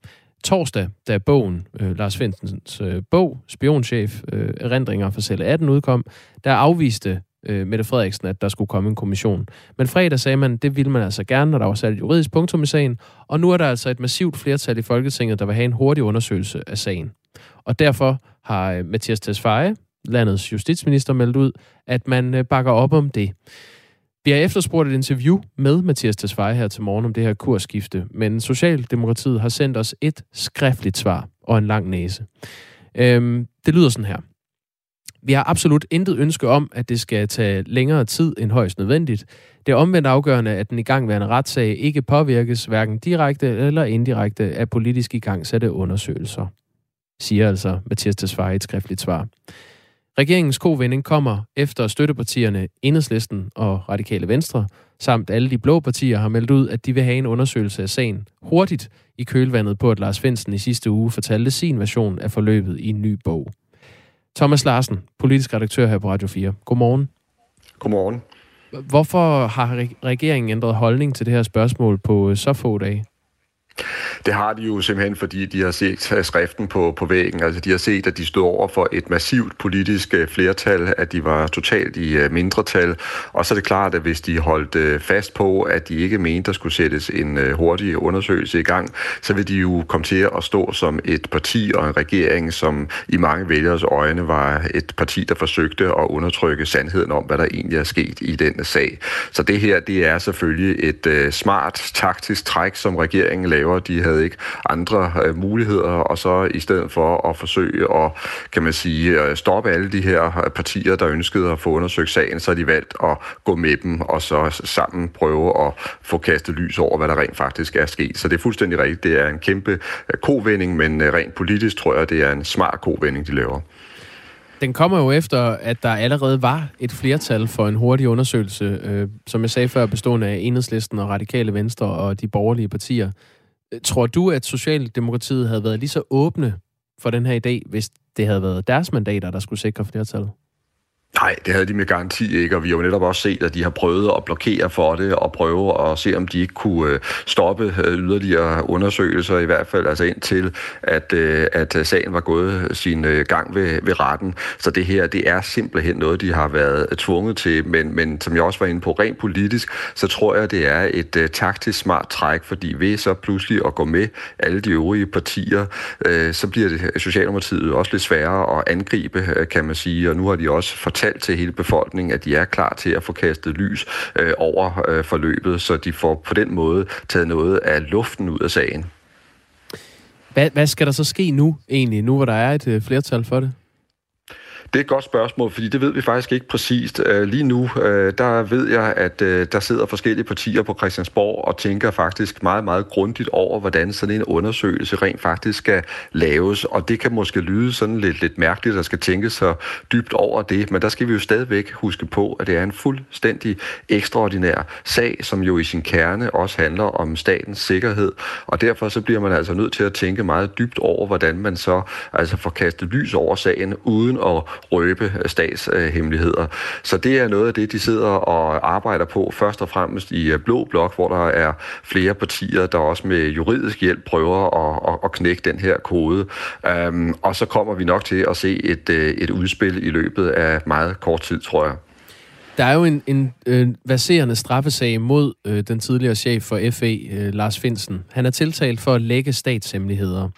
Torsdag, da bogen, øh, Lars Finsens øh, bog, Spionchef, øh, Erindringer for Celle 18 udkom, der afviste øh, Mette Frederiksen, at der skulle komme en kommission. Men fredag sagde man, det ville man altså gerne, når der var sat et juridisk punktum i sagen, og nu er der altså et massivt flertal i Folketinget, der vil have en hurtig undersøgelse af sagen. Og derfor har øh, Mathias Tesfaye, landets justitsminister, meldt ud, at man øh, bakker op om det. Vi har efterspurgt et interview med Mathias Tesfaye her til morgen om det her kursskifte, men Socialdemokratiet har sendt os et skriftligt svar og en lang næse. Øhm, det lyder sådan her. Vi har absolut intet ønske om, at det skal tage længere tid end højst nødvendigt. Det er omvendt afgørende, at den igangværende retssag ikke påvirkes hverken direkte eller indirekte af politisk igangsatte undersøgelser, siger altså Mathias Tesfaye i et skriftligt svar. Regeringens kovending kommer efter støttepartierne Enhedslisten og Radikale Venstre, samt alle de blå partier har meldt ud, at de vil have en undersøgelse af sagen hurtigt i kølvandet på, at Lars Finsen i sidste uge fortalte sin version af forløbet i en ny bog. Thomas Larsen, politisk redaktør her på Radio 4. Godmorgen. Godmorgen. Hvorfor har regeringen ændret holdning til det her spørgsmål på så få dage? Det har de jo simpelthen, fordi de har set skriften på, på væggen. Altså, de har set, at de stod over for et massivt politisk øh, flertal, at de var totalt i øh, mindretal. Og så er det klart, at hvis de holdt øh, fast på, at de ikke mente, der skulle sættes en hurtig undersøgelse i gang, så vil de jo komme til at stå som et parti og en regering, som i mange vælgeres øjne var et parti, der forsøgte at undertrykke sandheden om, hvad der egentlig er sket i denne sag. Så det her, det er selvfølgelig et smart taktisk træk, som regeringen laver. De havde ikke andre øh, muligheder, og så i stedet for at forsøge at, kan man sige, øh, stoppe alle de her øh, partier, der ønskede at få undersøgt sagen, så har de valgt at gå med dem, og så sammen prøve at få kastet lys over, hvad der rent faktisk er sket. Så det er fuldstændig rigtigt. Det er en kæmpe øh, kovending, men rent politisk tror jeg, det er en smart kovending, de laver. Den kommer jo efter, at der allerede var et flertal for en hurtig undersøgelse, øh, som jeg sagde før, bestående af Enhedslisten og Radikale Venstre og de borgerlige partier. Tror du, at Socialdemokratiet havde været lige så åbne for den her idé, hvis det havde været deres mandater, der skulle sikre flertallet? Nej, det havde de med garanti ikke, og vi har jo netop også set, at de har prøvet at blokere for det, og prøve at se, om de ikke kunne øh, stoppe øh, yderligere undersøgelser, i hvert fald altså indtil, at, øh, at sagen var gået sin gang ved, ved retten. Så det her, det er simpelthen noget, de har været tvunget til, men, men som jeg også var inde på, rent politisk, så tror jeg, det er et uh, taktisk smart træk, fordi ved så pludselig at gå med alle de øvrige partier, uh, så bliver det Socialdemokratiet også lidt sværere at angribe, kan man sige, og nu har de også fortalt fortalt til hele befolkningen, at de er klar til at få kastet lys øh, over øh, forløbet, så de får på den måde taget noget af luften ud af sagen. Hvad, hvad skal der så ske nu egentlig, nu hvor der er et øh, flertal for det? Det er et godt spørgsmål, fordi det ved vi faktisk ikke præcist. Øh, lige nu, øh, der ved jeg, at øh, der sidder forskellige partier på Christiansborg og tænker faktisk meget, meget grundigt over, hvordan sådan en undersøgelse rent faktisk skal laves. Og det kan måske lyde sådan lidt, lidt mærkeligt, at skal tænke så dybt over det, men der skal vi jo stadigvæk huske på, at det er en fuldstændig ekstraordinær sag, som jo i sin kerne også handler om statens sikkerhed. Og derfor så bliver man altså nødt til at tænke meget dybt over, hvordan man så altså får kastet lys over sagen, uden at røbe statshemmeligheder. Så det er noget af det, de sidder og arbejder på, først og fremmest i øh, Blå Blok, hvor der er flere partier, der også med juridisk hjælp prøver at, at, knække den her kode. Um, og så kommer vi nok til at se et, øh, et udspil i løbet af meget kort tid, tror jeg. Der er jo en, en øh, verserende straffesag mod øh, den tidligere chef for FE, øh, Lars Finsen. Han er tiltalt for at lægge statshemmeligheder.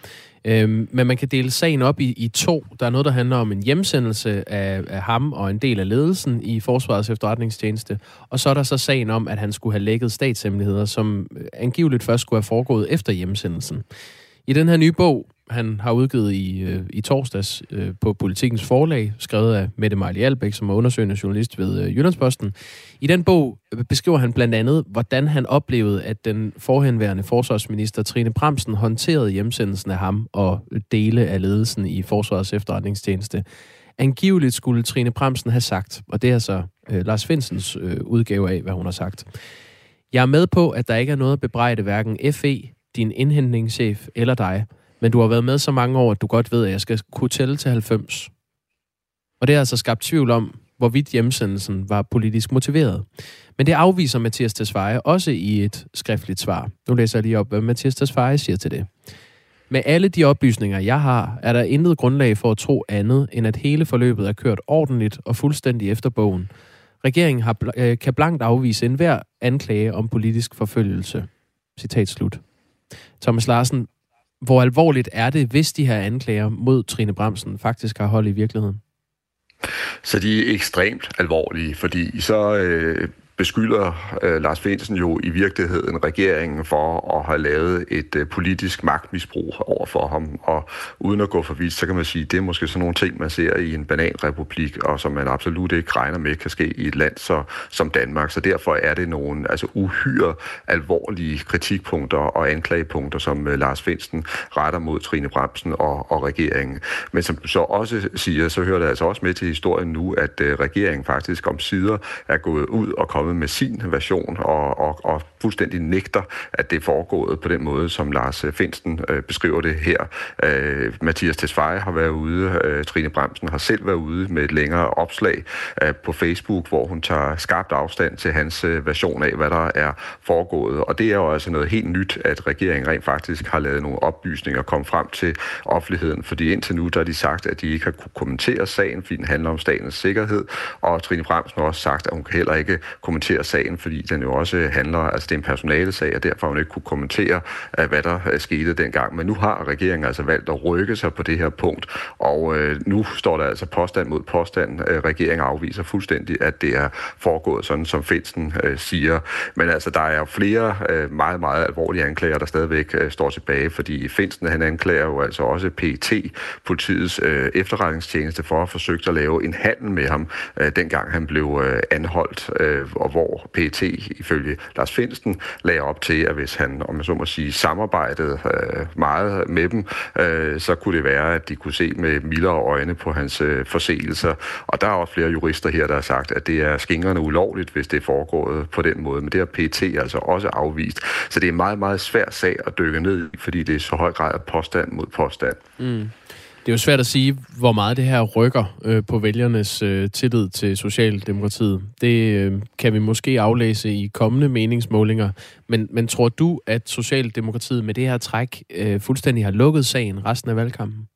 Øhm, men man kan dele sagen op i, i to. Der er noget, der handler om en hjemsendelse af, af ham og en del af ledelsen i Forsvarets efterretningstjeneste. Og så er der så sagen om, at han skulle have lækket statshemmeligheder, som angiveligt først skulle have foregået efter hjemsendelsen. I den her nye bog, han har udgivet i, øh, i torsdags øh, på Politikens forlag, skrevet af Mette Marley Albæk, som er undersøgende journalist ved øh, Jyllandsposten. I den bog beskriver han blandt andet, hvordan han oplevede, at den forhenværende forsvarsminister Trine Bremsen håndterede hjemsendelsen af ham og dele af ledelsen i Forsvarets efterretningstjeneste. Angiveligt skulle Trine Bremsen have sagt, og det er så øh, Lars Finsens øh, udgave af, hvad hun har sagt. Jeg er med på, at der ikke er noget at bebrejde hverken FE, din indhentningschef eller dig, men du har været med så mange år, at du godt ved, at jeg skal kunne tælle til 90. Og det har altså skabt tvivl om, hvorvidt hjemsendelsen var politisk motiveret. Men det afviser Mathias Tesfaye også i et skriftligt svar. Nu læser jeg lige op, hvad Mathias Tesfaye siger til det. Med alle de oplysninger, jeg har, er der intet grundlag for at tro andet, end at hele forløbet er kørt ordentligt og fuldstændig efter bogen. Regeringen har, øh, kan blankt afvise enhver anklage om politisk forfølgelse. Citat slut. Thomas Larsen, hvor alvorligt er det, hvis de her anklager mod Trine Bremsen faktisk har hold i virkeligheden? Så de er ekstremt alvorlige, fordi så øh, beskylder øh, Lars Finsen jo i virkeligheden regeringen for at have lavet et øh, politisk magtmisbrug over for ham. Og uden at gå for vidt, så kan man sige, at det er måske sådan nogle ting, man ser i en bananrepublik, og som man absolut ikke regner med kan ske i et land så, som Danmark. Så derfor er det nogle altså, uhyre alvorlige kritikpunkter og anklagepunkter, som øh, Lars Finsen retter mod Trine Bremsen og, og regeringen. Men som du så også siger, så hører det altså også med til historien nu, at øh, regeringen faktisk om sider er gået ud og kommet kommet med sin version og, og, og fuldstændig nægter, at det er foregået på den måde, som Lars øh, Finsten øh, beskriver det her. Øh, Mathias Tesfaye har været ude, øh, Trine Bremsen har selv været ude med et længere opslag øh, på Facebook, hvor hun tager skarpt afstand til hans øh, version af, hvad der er foregået. Og det er jo altså noget helt nyt, at regeringen rent faktisk har lavet nogle oplysninger og kom frem til offentligheden, fordi indtil nu der har de sagt, at de ikke har kunne kommentere sagen, fordi den handler om statens sikkerhed, og Trine Bremsen har også sagt, at hun kan heller ikke kommentere sagen, fordi den jo også handler, altså det er en personalesag, og derfor har hun ikke kunne kommentere, øh, hvad der øh, skete dengang. Men nu har regeringen altså valgt at rykke sig på det her punkt, og øh, nu står der altså påstand mod påstand. Regeringen afviser fuldstændig, at det er foregået sådan, som Finsen siger. Men altså, der er flere meget, meget alvorlige anklager, der stadigvæk står tilbage, fordi Finsen, han anklager jo altså også PET, politiets efterretningstjeneste, for at have forsøgt at lave en handel med ham, uh, dengang han blev anholdt, og hvor PT ifølge Lars Finsten lagde op til, at hvis han, om jeg så må sige, samarbejdede øh, meget med dem, øh, så kunne det være, at de kunne se med mildere øjne på hans øh, forseelser. Og der er også flere jurister her, der har sagt, at det er skingerne ulovligt, hvis det er foregået på den måde. Men det har PT altså også afvist. Så det er en meget, meget svær sag at dykke ned i, fordi det er så høj grad af påstand mod påstand. Mm. Det er jo svært at sige, hvor meget det her rykker øh, på vælgernes øh, tillid til Socialdemokratiet. Det øh, kan vi måske aflæse i kommende meningsmålinger. Men, men tror du, at Socialdemokratiet med det her træk øh, fuldstændig har lukket sagen resten af valgkampen?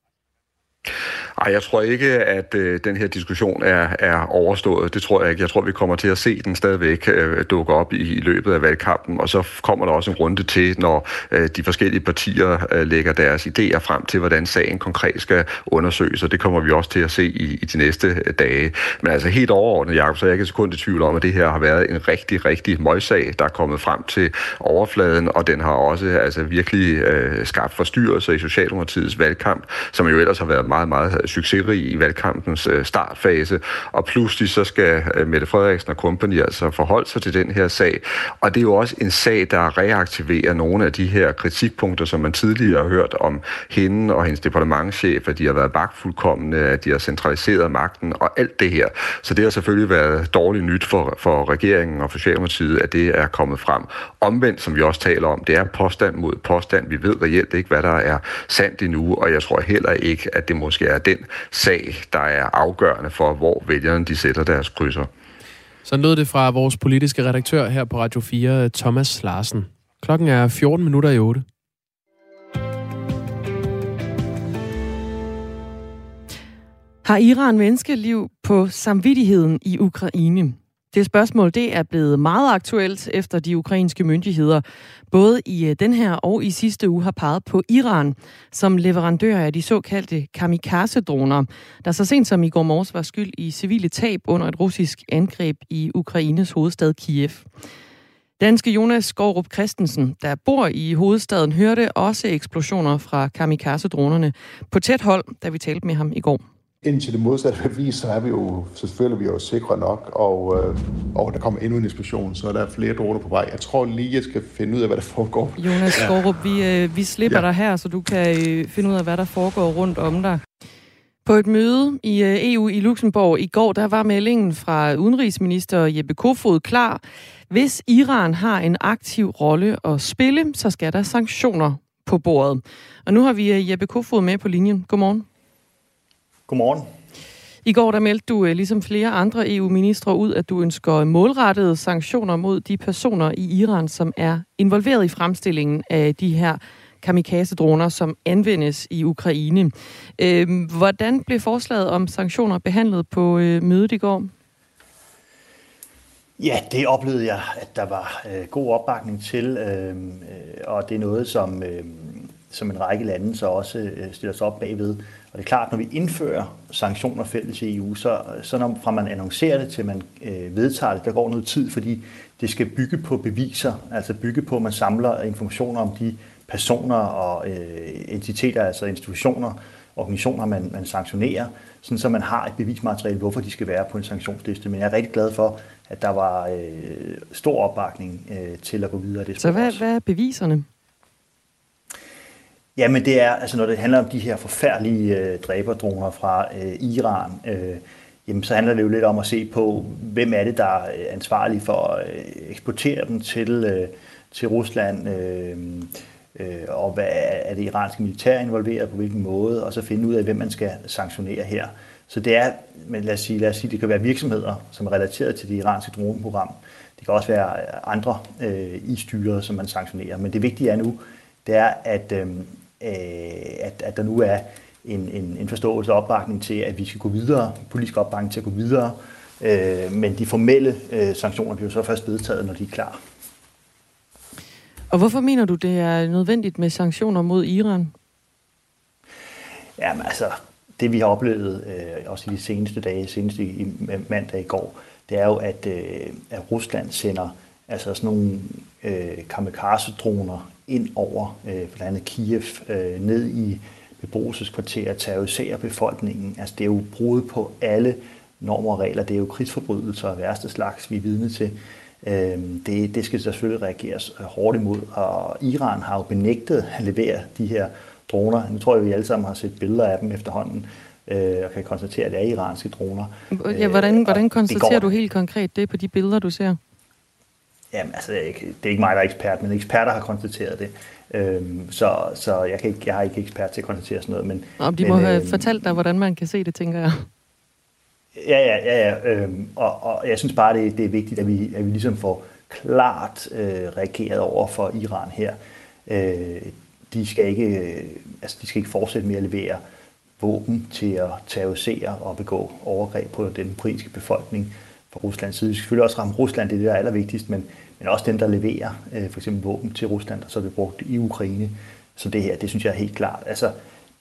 Ej, jeg tror ikke, at øh, den her diskussion er, er overstået. Det tror jeg ikke. Jeg tror, vi kommer til at se den stadigvæk øh, dukke op i, i løbet af valgkampen, og så kommer der også en runde til, når øh, de forskellige partier øh, lægger deres idéer frem til, hvordan sagen konkret skal undersøges, og det kommer vi også til at se i, i de næste øh, dage. Men altså helt overordnet, Jacob, så er jeg ikke sekund i tvivl om, at det her har været en rigtig, rigtig møgssag, der er kommet frem til overfladen, og den har også altså virkelig øh, skabt forstyrrelser i Socialdemokratiets valgkamp, som jo ellers har været meget, meget succesrig i valgkampens øh, startfase, og pludselig så skal øh, Mette Frederiksen og company altså forholde sig til den her sag. Og det er jo også en sag, der reaktiverer nogle af de her kritikpunkter, som man tidligere har hørt om hende og hendes departementchef, at de har været magtfuldkommende, at de har centraliseret magten og alt det her. Så det har selvfølgelig været dårligt nyt for, for regeringen og for Socialdemokratiet, at det er kommet frem. Omvendt, som vi også taler om, det er påstand mod påstand. Vi ved reelt ikke, hvad der er sandt endnu, og jeg tror heller ikke, at det måske er den sag, der er afgørende for, hvor vælgerne de sætter deres krydser. Så lød det fra vores politiske redaktør her på Radio 4, Thomas Larsen. Klokken er 14 minutter i 8. Har Iran menneskeliv på samvittigheden i Ukraine? Det spørgsmål det er blevet meget aktuelt, efter de ukrainske myndigheder både i øh, den her og i sidste uge har peget på Iran som leverandør af de såkaldte kamikaze-droner, der så sent som i går morges var skyld i civile tab under et russisk angreb i Ukraines hovedstad Kiev. Danske Jonas Skovrup Christensen, der bor i hovedstaden, hørte også eksplosioner fra kamikaze-dronerne på tæt hold, da vi talte med ham i går. Indtil det modsatte bevis, så er vi jo, så selvfølgelig vi jo sikre nok, og, øh, og der kommer endnu en eksplosion, så der er flere droner på vej. Jeg tror lige, jeg skal finde ud af, hvad der foregår. Jonas Skorup, vi, øh, vi slipper ja. dig her, så du kan øh, finde ud af, hvad der foregår rundt om dig. På et møde i øh, EU i Luxembourg i går, der var meldingen fra udenrigsminister Jeppe Kofod klar. Hvis Iran har en aktiv rolle at spille, så skal der sanktioner på bordet. Og nu har vi øh, Jeppe Kofod med på linjen. Godmorgen. Godmorgen. I går der meldte du, øh, ligesom flere andre EU-ministre, ud, at du ønsker målrettede sanktioner mod de personer i Iran, som er involveret i fremstillingen af de her kamikaze-droner, som anvendes i Ukraine. Øhm, hvordan blev forslaget om sanktioner behandlet på øh, mødet i går? Ja, det oplevede jeg, at der var øh, god opbakning til, øh, og det er noget, som, øh, som en række lande så også øh, stiller sig op bagved. Og det er klart, når vi indfører sanktioner fælles i EU, så, så når, fra man annoncerer det til man øh, vedtager det, der går noget tid, fordi det skal bygge på beviser, altså bygge på, at man samler informationer om de personer og øh, entiteter, altså institutioner, organisationer, man, man sanktionerer, sådan så man har et bevismateriale, hvorfor de skal være på en sanktionsliste. Men jeg er rigtig glad for, at der var øh, stor opbakning øh, til at gå videre. Det så hvad, hvad er beviserne? Jamen det er, altså når det handler om de her forfærdelige øh, dræberdroner fra øh, Iran, øh, jamen så handler det jo lidt om at se på, hvem er det, der er ansvarlig for at øh, eksportere dem til, øh, til Rusland, øh, øh, og hvad er det iranske militær involveret på hvilken måde, og så finde ud af, hvem man skal sanktionere her. Så det er, men lad os sige, lad os sige det kan være virksomheder, som er relateret til det iranske droneprogram. Det kan også være andre øh, i styret, som man sanktionerer. Men det vigtige er nu, det er, at, øh, at, at der nu er en, en, en forståelse og opbakning til, at vi skal gå videre, politisk opbakning til at gå videre, øh, men de formelle øh, sanktioner bliver så først vedtaget, når de er klar. Og hvorfor mener du, det er nødvendigt med sanktioner mod Iran? Jamen altså, det vi har oplevet øh, også i de seneste dage, senest i, i mandag i går, det er jo, at, øh, at Rusland sender altså sådan nogle øh, kamikaze-droner ind over øh, blandt andet Kiev, øh, ned i beboelseskvarterer, terroriserer befolkningen. Altså det er jo brud på alle normer og regler. Det er jo krigsforbrydelser af værste slags, vi er vidne til. Øh, det, det skal selvfølgelig reageres hårdt imod, og Iran har jo benægtet at levere de her droner. Nu tror jeg, vi alle sammen har set billeder af dem efterhånden, øh, og kan konstatere, at det er iranske droner. Ja, hvordan, hvordan konstaterer du helt konkret det på de billeder, du ser? Jamen, altså, det er, ikke, det er ikke mig, der er ekspert, men eksperter har konstateret det. Øhm, så så jeg, kan ikke, jeg har ikke ekspert til at konstatere sådan noget. Men, Om de men, må have øhm, fortalt dig, hvordan man kan se det, tænker jeg. Ja, ja, ja. ja øhm, og, og jeg synes bare, det, det er vigtigt, at vi, at vi ligesom får klart øh, reageret over for Iran her. Øh, de, skal ikke, øh, altså, de skal ikke fortsætte med at levere våben til at terrorisere og begå overgreb på den ukrainske befolkning fra Ruslands side. Vi skal selvfølgelig også ramme Rusland, det er det, der er allervigtigst, men, men også dem, der leverer øh, for eksempel våben til Rusland, og så er det brugt i Ukraine. Så det her, det synes jeg er helt klart. Altså,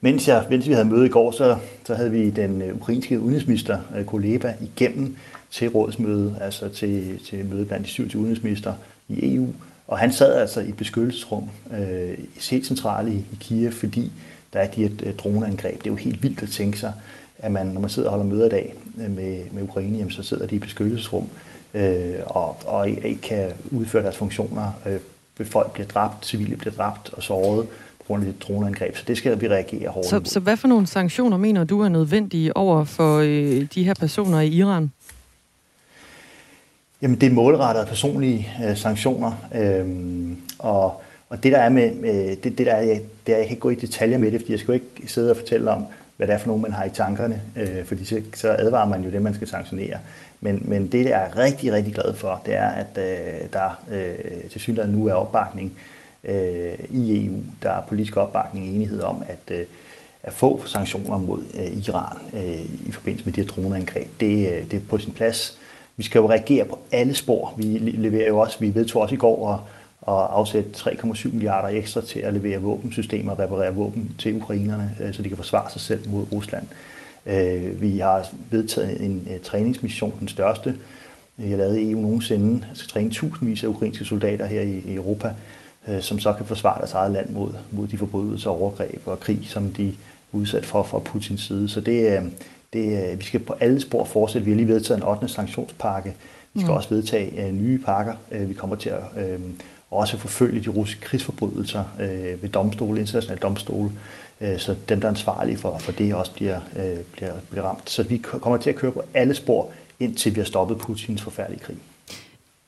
mens, jeg, mens vi havde møde i går, så, så havde vi den øh, ukrainske udenrigsminister øh, Kuleba igennem til rådsmøde, altså til, til møde blandt de 27 udenrigsminister i EU. Og han sad altså i et beskyttelsesrum, øh, helt centralt i, i Kiev, fordi der er de her øh, droneangreb. Det er jo helt vildt at tænke sig, at man, når man sidder og holder møder i dag øh, med, med Ukraine, jamen, så sidder de i beskyttelsesrum øh, og, og ikke kan udføre deres funktioner. Øh, folk bliver dræbt, civile bliver dræbt og såret på grund af det droneangreb. Så det skal vi reagere hårdt Så, så hvad for nogle sanktioner mener du er nødvendige over for øh, de her personer i Iran? Jamen, det er målrettede personlige øh, sanktioner. Øhm, og, og det der er med, med det, det der er, det er, jeg kan ikke gå i detaljer med det, fordi jeg skal jo ikke sidde og fortælle om, hvad det er for nogen, man har i tankerne, øh, fordi så, så advarer man jo det, man skal sanktionere. Men, men det, jeg er rigtig, rigtig glad for, det er, at øh, der øh, til synligheden nu er opbakning øh, i EU. Der er politisk opbakning og enighed om, at, øh, at få sanktioner mod øh, Iran øh, i forbindelse med de her droneangreb. Det, øh, det er på sin plads. Vi skal jo reagere på alle spor. Vi leverer jo også, vi vedtog også i går at, at afsætte 3,7 milliarder ekstra til at levere våbensystemer og reparere våben til ukrainerne, øh, så de kan forsvare sig selv mod Rusland. Øh, vi har vedtaget en øh, træningsmission, den største, vi har lavet i EU nogensinde. Skal træne tusindvis af ukrainske soldater her i Europa, som så kan forsvare deres eget land mod, mod de forbrydelser, overgreb og krig, som de er udsat for fra Putins side. Så det, det, vi skal på alle spor fortsætte. Vi har lige vedtaget en 8. sanktionspakke. Vi skal mm. også vedtage nye pakker. Vi kommer til at og også forfølge de russiske krigsforbrydelser øh, ved domstole, internationale domstole, øh, så dem, der er ansvarlige for, for det, også bliver, øh, bliver, bliver ramt. Så vi kommer til at køre på alle spor, indtil vi har stoppet Putins forfærdelige krig.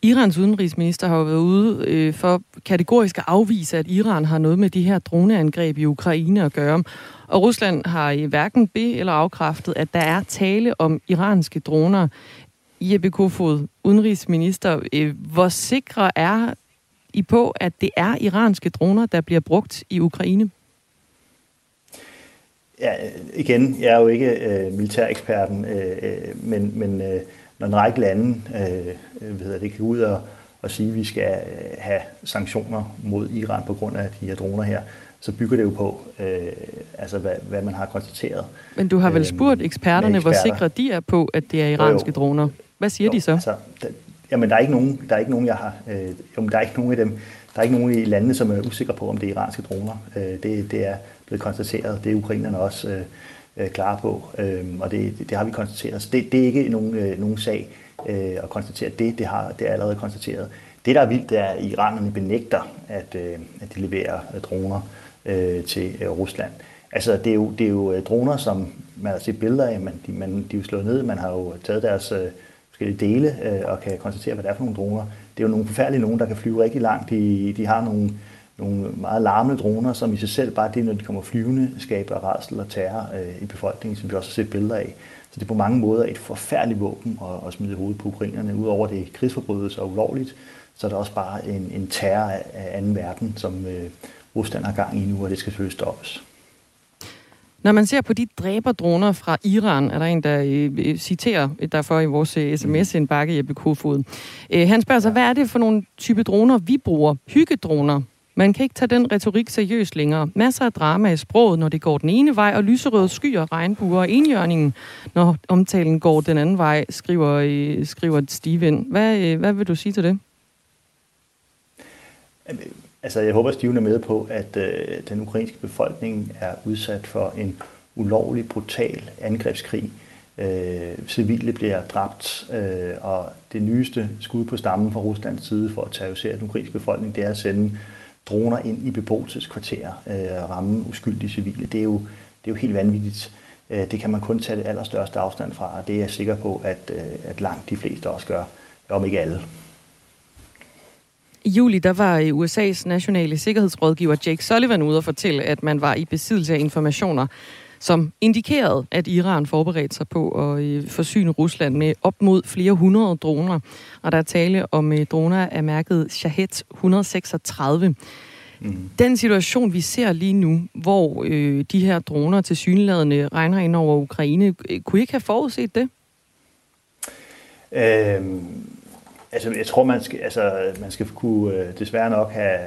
Irans udenrigsminister har jo været ude øh, for kategorisk at afvise, at Iran har noget med de her droneangreb i Ukraine at gøre. Og Rusland har i hverken be- eller afkræftet, at der er tale om iranske droner. Jeppe Kofod, udenrigsminister, øh, hvor sikre er i på, at det er iranske droner, der bliver brugt i Ukraine? Ja, igen, jeg er jo ikke øh, militæreksperten, øh, øh, men, men øh, når en række lande øh, hvad hedder det, kan ud og, og sige, at vi skal øh, have sanktioner mod Iran på grund af de her droner her, så bygger det jo på, øh, altså hvad, hvad man har konstateret. Men du har vel spurgt eksperterne, eksperter. hvor sikre de er på, at det er iranske jo, jo. droner? Hvad siger jo, de så? Altså, jamen, der er ikke nogen, der er ikke nogen, jeg har, øh, jamen, der er ikke nogen af dem, der er ikke nogen i landene, som er usikre på, om det er iranske droner. Øh, det, det er blevet konstateret. Det er ukrainerne også øh, øh, klare på, øh, og det, det, det har vi konstateret. Så det, det er ikke nogen, øh, nogen sag øh, at konstatere det. Det, har, det er allerede konstateret. Det, der er vildt, det er, at iranerne benægter, at, øh, at de leverer øh, droner øh, til øh, Rusland. Altså, det er, jo, det er jo øh, droner, som man har set billeder af, men de, man, de er jo slået ned. Man har jo taget deres øh, forskellige dele øh, og kan konstatere, hvad det er for nogle droner. Det er jo nogle forfærdelige nogen, der kan flyve rigtig langt. De, de har nogle nogle meget larmende droner, som i sig selv, bare det, når de kommer flyvende, skaber rædsel og terror øh, i befolkningen, som vi også har set billeder af. Så det er på mange måder et forfærdeligt våben at, at smide hovedet på ukrainerne. Udover det krigsforbrydelse og ulovligt, så er der også bare en, en terror af, af 2. verden, som øh, Rusland har gang i nu, og det skal selvfølgelig stoppes. Når man ser på de dræberdroner fra Iran, er der en, der øh, citerer derfor i vores øh, sms-indbakke, Jeppe Kofod. Øh, han spørger sig, hvad er det for nogle type droner, vi bruger? Hyggedroner, man kan ikke tage den retorik seriøst længere. Masser af drama i sproget, når det går den ene vej, og lyserøde skyer, regnbuer og enhjørningen, når omtalen går den anden vej, skriver, øh, skriver Steven. Hvad, øh, hvad vil du sige til det? Altså, jeg håber, Steven er med på, at øh, den ukrainske befolkning er udsat for en ulovlig, brutal angrebskrig. Øh, civile bliver dræbt, øh, og det nyeste skud på stammen fra Ruslands side for at terrorisere den ukrainske befolkning, det er at sende droner ind i beboelseskvarterer, øh, ramme uskyldige civile. Det er jo, det er jo helt vanvittigt. Øh, det kan man kun tage det allerstørste afstand fra, og det er jeg sikker på, at, øh, at langt de fleste også gør, om ikke alle. I juli der var USA's nationale sikkerhedsrådgiver Jake Sullivan ude og fortælle, at man var i besiddelse af informationer, som indikerede, at Iran forberedte sig på at øh, forsyne Rusland med op mod flere hundrede droner. Og der er tale om øh, droner af mærket Shahed 136. Mm. Den situation, vi ser lige nu, hvor øh, de her droner til synlædende regner ind over Ukraine, øh, kunne I ikke have forudset det? Øhm, altså, jeg tror, man skal, altså, man skal kunne øh, desværre nok have,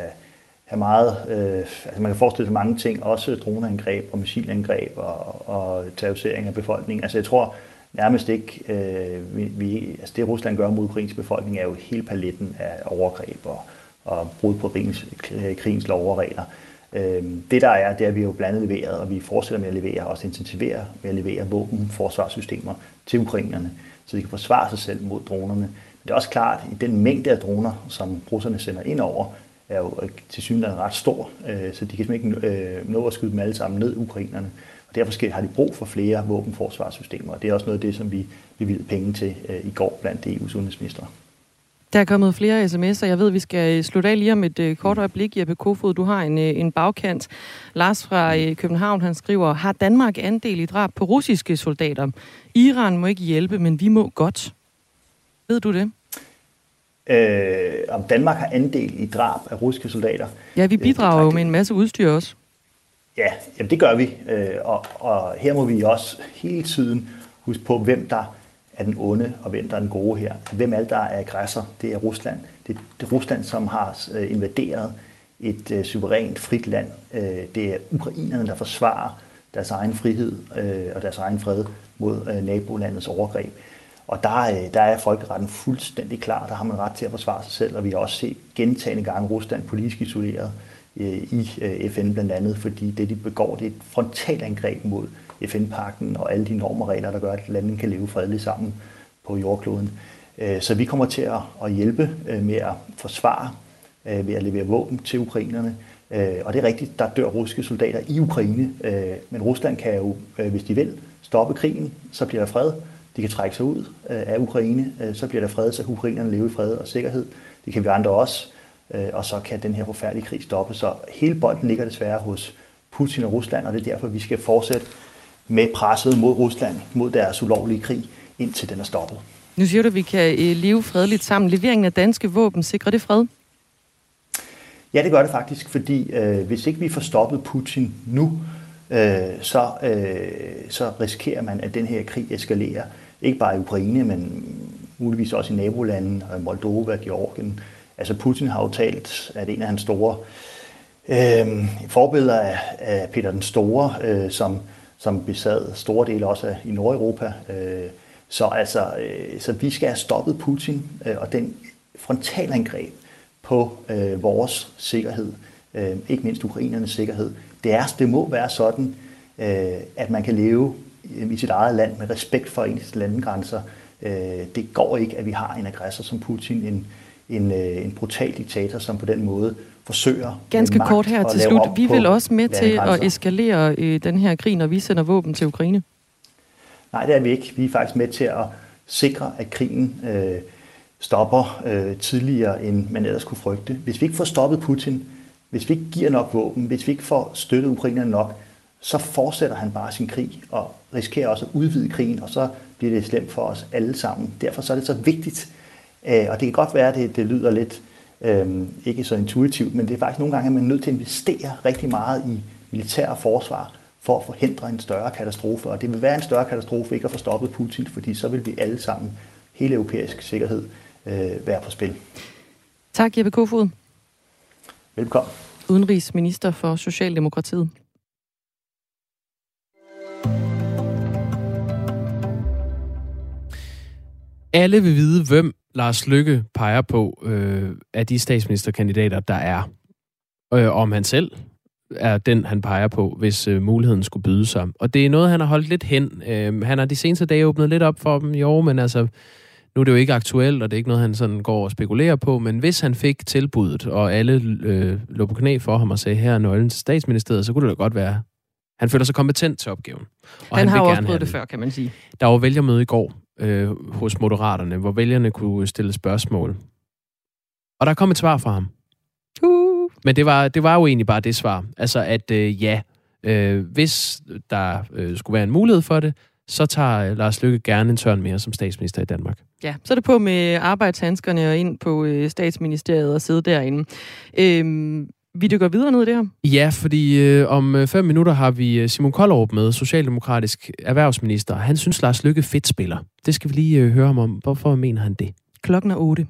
have meget... Øh, altså, man kan forestille sig mange ting, også droneangreb og missilangreb og, og terrorisering af befolkningen. Altså, jeg tror nærmest ikke... Øh, vi, vi, altså, det, Rusland gør mod ukrainsk befolkning, er jo hele paletten af overgreb og, og brud på krigens, krigens lov og regler. Øh, det der er, det er, at vi jo blandt andet leveret, og vi fortsætter med at levere, og også intensivere med at levere våben, forsvarssystemer til ukrainerne, så de kan forsvare sig selv mod dronerne. Men det er også klart, at den mængde af droner, som russerne sender ind over, er jo til synligheden ret stor, øh, så de kan simpelthen ikke øh, nå at skyde dem alle sammen ned, ukrainerne. Og derfor har de brug for flere våbenforsvarssystemer, og det er også noget af det, som vi bevilgede penge til øh, i går blandt EU's udenrigsminister. Der er kommet flere sms'er. Jeg ved, vi skal øh, slutte af lige om et kort øjeblik. Jeppe Kofod, du har en, en bagkant. Lars fra uh, København, han skriver, har Danmark andel i drab på russiske soldater? Iran må ikke hjælpe, men vi må godt. Ved du det? Øh, om Danmark har andel i drab af russiske soldater? Ja, vi bidrager øh, jo med en masse udstyr også. Ja, jamen det gør vi. Øh, og, og her må vi også hele tiden huske på, hvem der er den onde, og hvem der er den gode her. Hvem det, der er aggressor? Det er Rusland. Det er Rusland, som har øh, invaderet et øh, suverænt, frit land. Øh, det er ukrainerne, der forsvarer deres egen frihed og deres egen fred mod nabolandets overgreb. Og der, øh, der er folkeretten fuldstændig klar. Der har man ret til at forsvare sig selv, og vi har også set gentagende gange Rusland politisk isoleret øh, i øh, FN blandt andet, fordi det, de begår, det er et frontalangreb mod FN-pakten og alle de normer og regler, der gør, at landene kan leve fredeligt sammen på jordkloden. Så vi kommer til at hjælpe med at forsvare, ved at levere våben til ukrainerne. Og det er rigtigt, der dør russiske soldater i Ukraine, men Rusland kan jo, hvis de vil, stoppe krigen, så bliver der fred. De kan trække sig ud af Ukraine, så bliver der fred, så ukrainerne leve i fred og sikkerhed. Det kan vi andre også, og så kan den her forfærdelige krig stoppe. Så hele bolden ligger desværre hos Putin og Rusland, og det er derfor, vi skal fortsætte med presset mod Rusland, mod deres ulovlige krig, indtil den er stoppet. Nu siger du, at vi kan øh, leve fredeligt sammen. Leveringen af danske våben, sikrer det fred? Ja, det gør det faktisk, fordi øh, hvis ikke vi får stoppet Putin nu, øh, så, øh, så risikerer man, at den her krig eskalerer. Ikke bare i Ukraine, men muligvis også i nabolandene, Moldova, Georgien. Altså Putin har jo talt, at en af hans store øh, forbilleder er, er Peter den Store, øh, som som besad store dele også af, i Nordeuropa. Øh, så altså, øh, så vi skal have stoppet Putin øh, og den frontalangreb på øh, vores sikkerhed, øh, ikke mindst ukrainernes sikkerhed. Det, er, det må være sådan, øh, at man kan leve i sit eget land med respekt for ens landegrænser. Øh, det går ikke, at vi har en aggressor som Putin, en, en, øh, en brutal diktator, som på den måde forsøger Ganske kort her til slut. Vi vil også med til at eskalere øh, den her krig, når vi sender våben til Ukraine. Nej, det er vi ikke. Vi er faktisk med til at sikre, at krigen øh, stopper øh, tidligere, end man ellers kunne frygte. Hvis vi ikke får stoppet Putin, hvis vi ikke giver nok våben, hvis vi ikke får støttet ukrainerne nok, så fortsætter han bare sin krig og risikerer også at udvide krigen, og så bliver det slemt for os alle sammen. Derfor så er det så vigtigt, øh, og det kan godt være, at det, det lyder lidt Øhm, ikke så intuitivt, men det er faktisk nogle gange, at man er nødt til at investere rigtig meget i militær og forsvar for at forhindre en større katastrofe. Og det vil være en større katastrofe ikke at få stoppet Putin, fordi så vil vi alle sammen, hele europæisk sikkerhed, øh, være på spil. Tak, Jeppe Kofod. Velkommen. Udenrigsminister for Socialdemokratiet. Alle vil vide, hvem Lars Lykke peger på øh, af de statsministerkandidater, der er. Øh, om han selv er den, han peger på, hvis øh, muligheden skulle byde sig. Og det er noget, han har holdt lidt hen. Øh, han har de seneste dage åbnet lidt op for dem, jo, men altså, nu er det jo ikke aktuelt, og det er ikke noget, han sådan går og spekulerer på, men hvis han fik tilbuddet, og alle øh, lå på knæ for ham og sagde, her er nøglen til statsministeriet, så kunne det da godt være, han føler sig kompetent til opgaven. Og han, han har også prøvet det før, kan man sige. Der var vælgermøde i går, øh, hos Moderaterne, hvor vælgerne kunne stille spørgsmål. Og der kom et svar fra ham. Uh. Men det var, det var jo egentlig bare det svar. Altså, at øh, ja, øh, hvis der øh, skulle være en mulighed for det, så tager øh, Lars Lykke gerne en tørn mere som statsminister i Danmark. Ja, så er det på med arbejdshandskerne og ind på øh, statsministeriet og sidde derinde. Øhm, vi dykker videre ned i det her. Ja, fordi øh, om øh, fem minutter har vi øh, Simon Koldrup med, socialdemokratisk erhvervsminister. Han synes, Lars Lykke fedt spiller. Det skal vi lige øh, høre ham om. Hvorfor mener han det? Klokken er 8.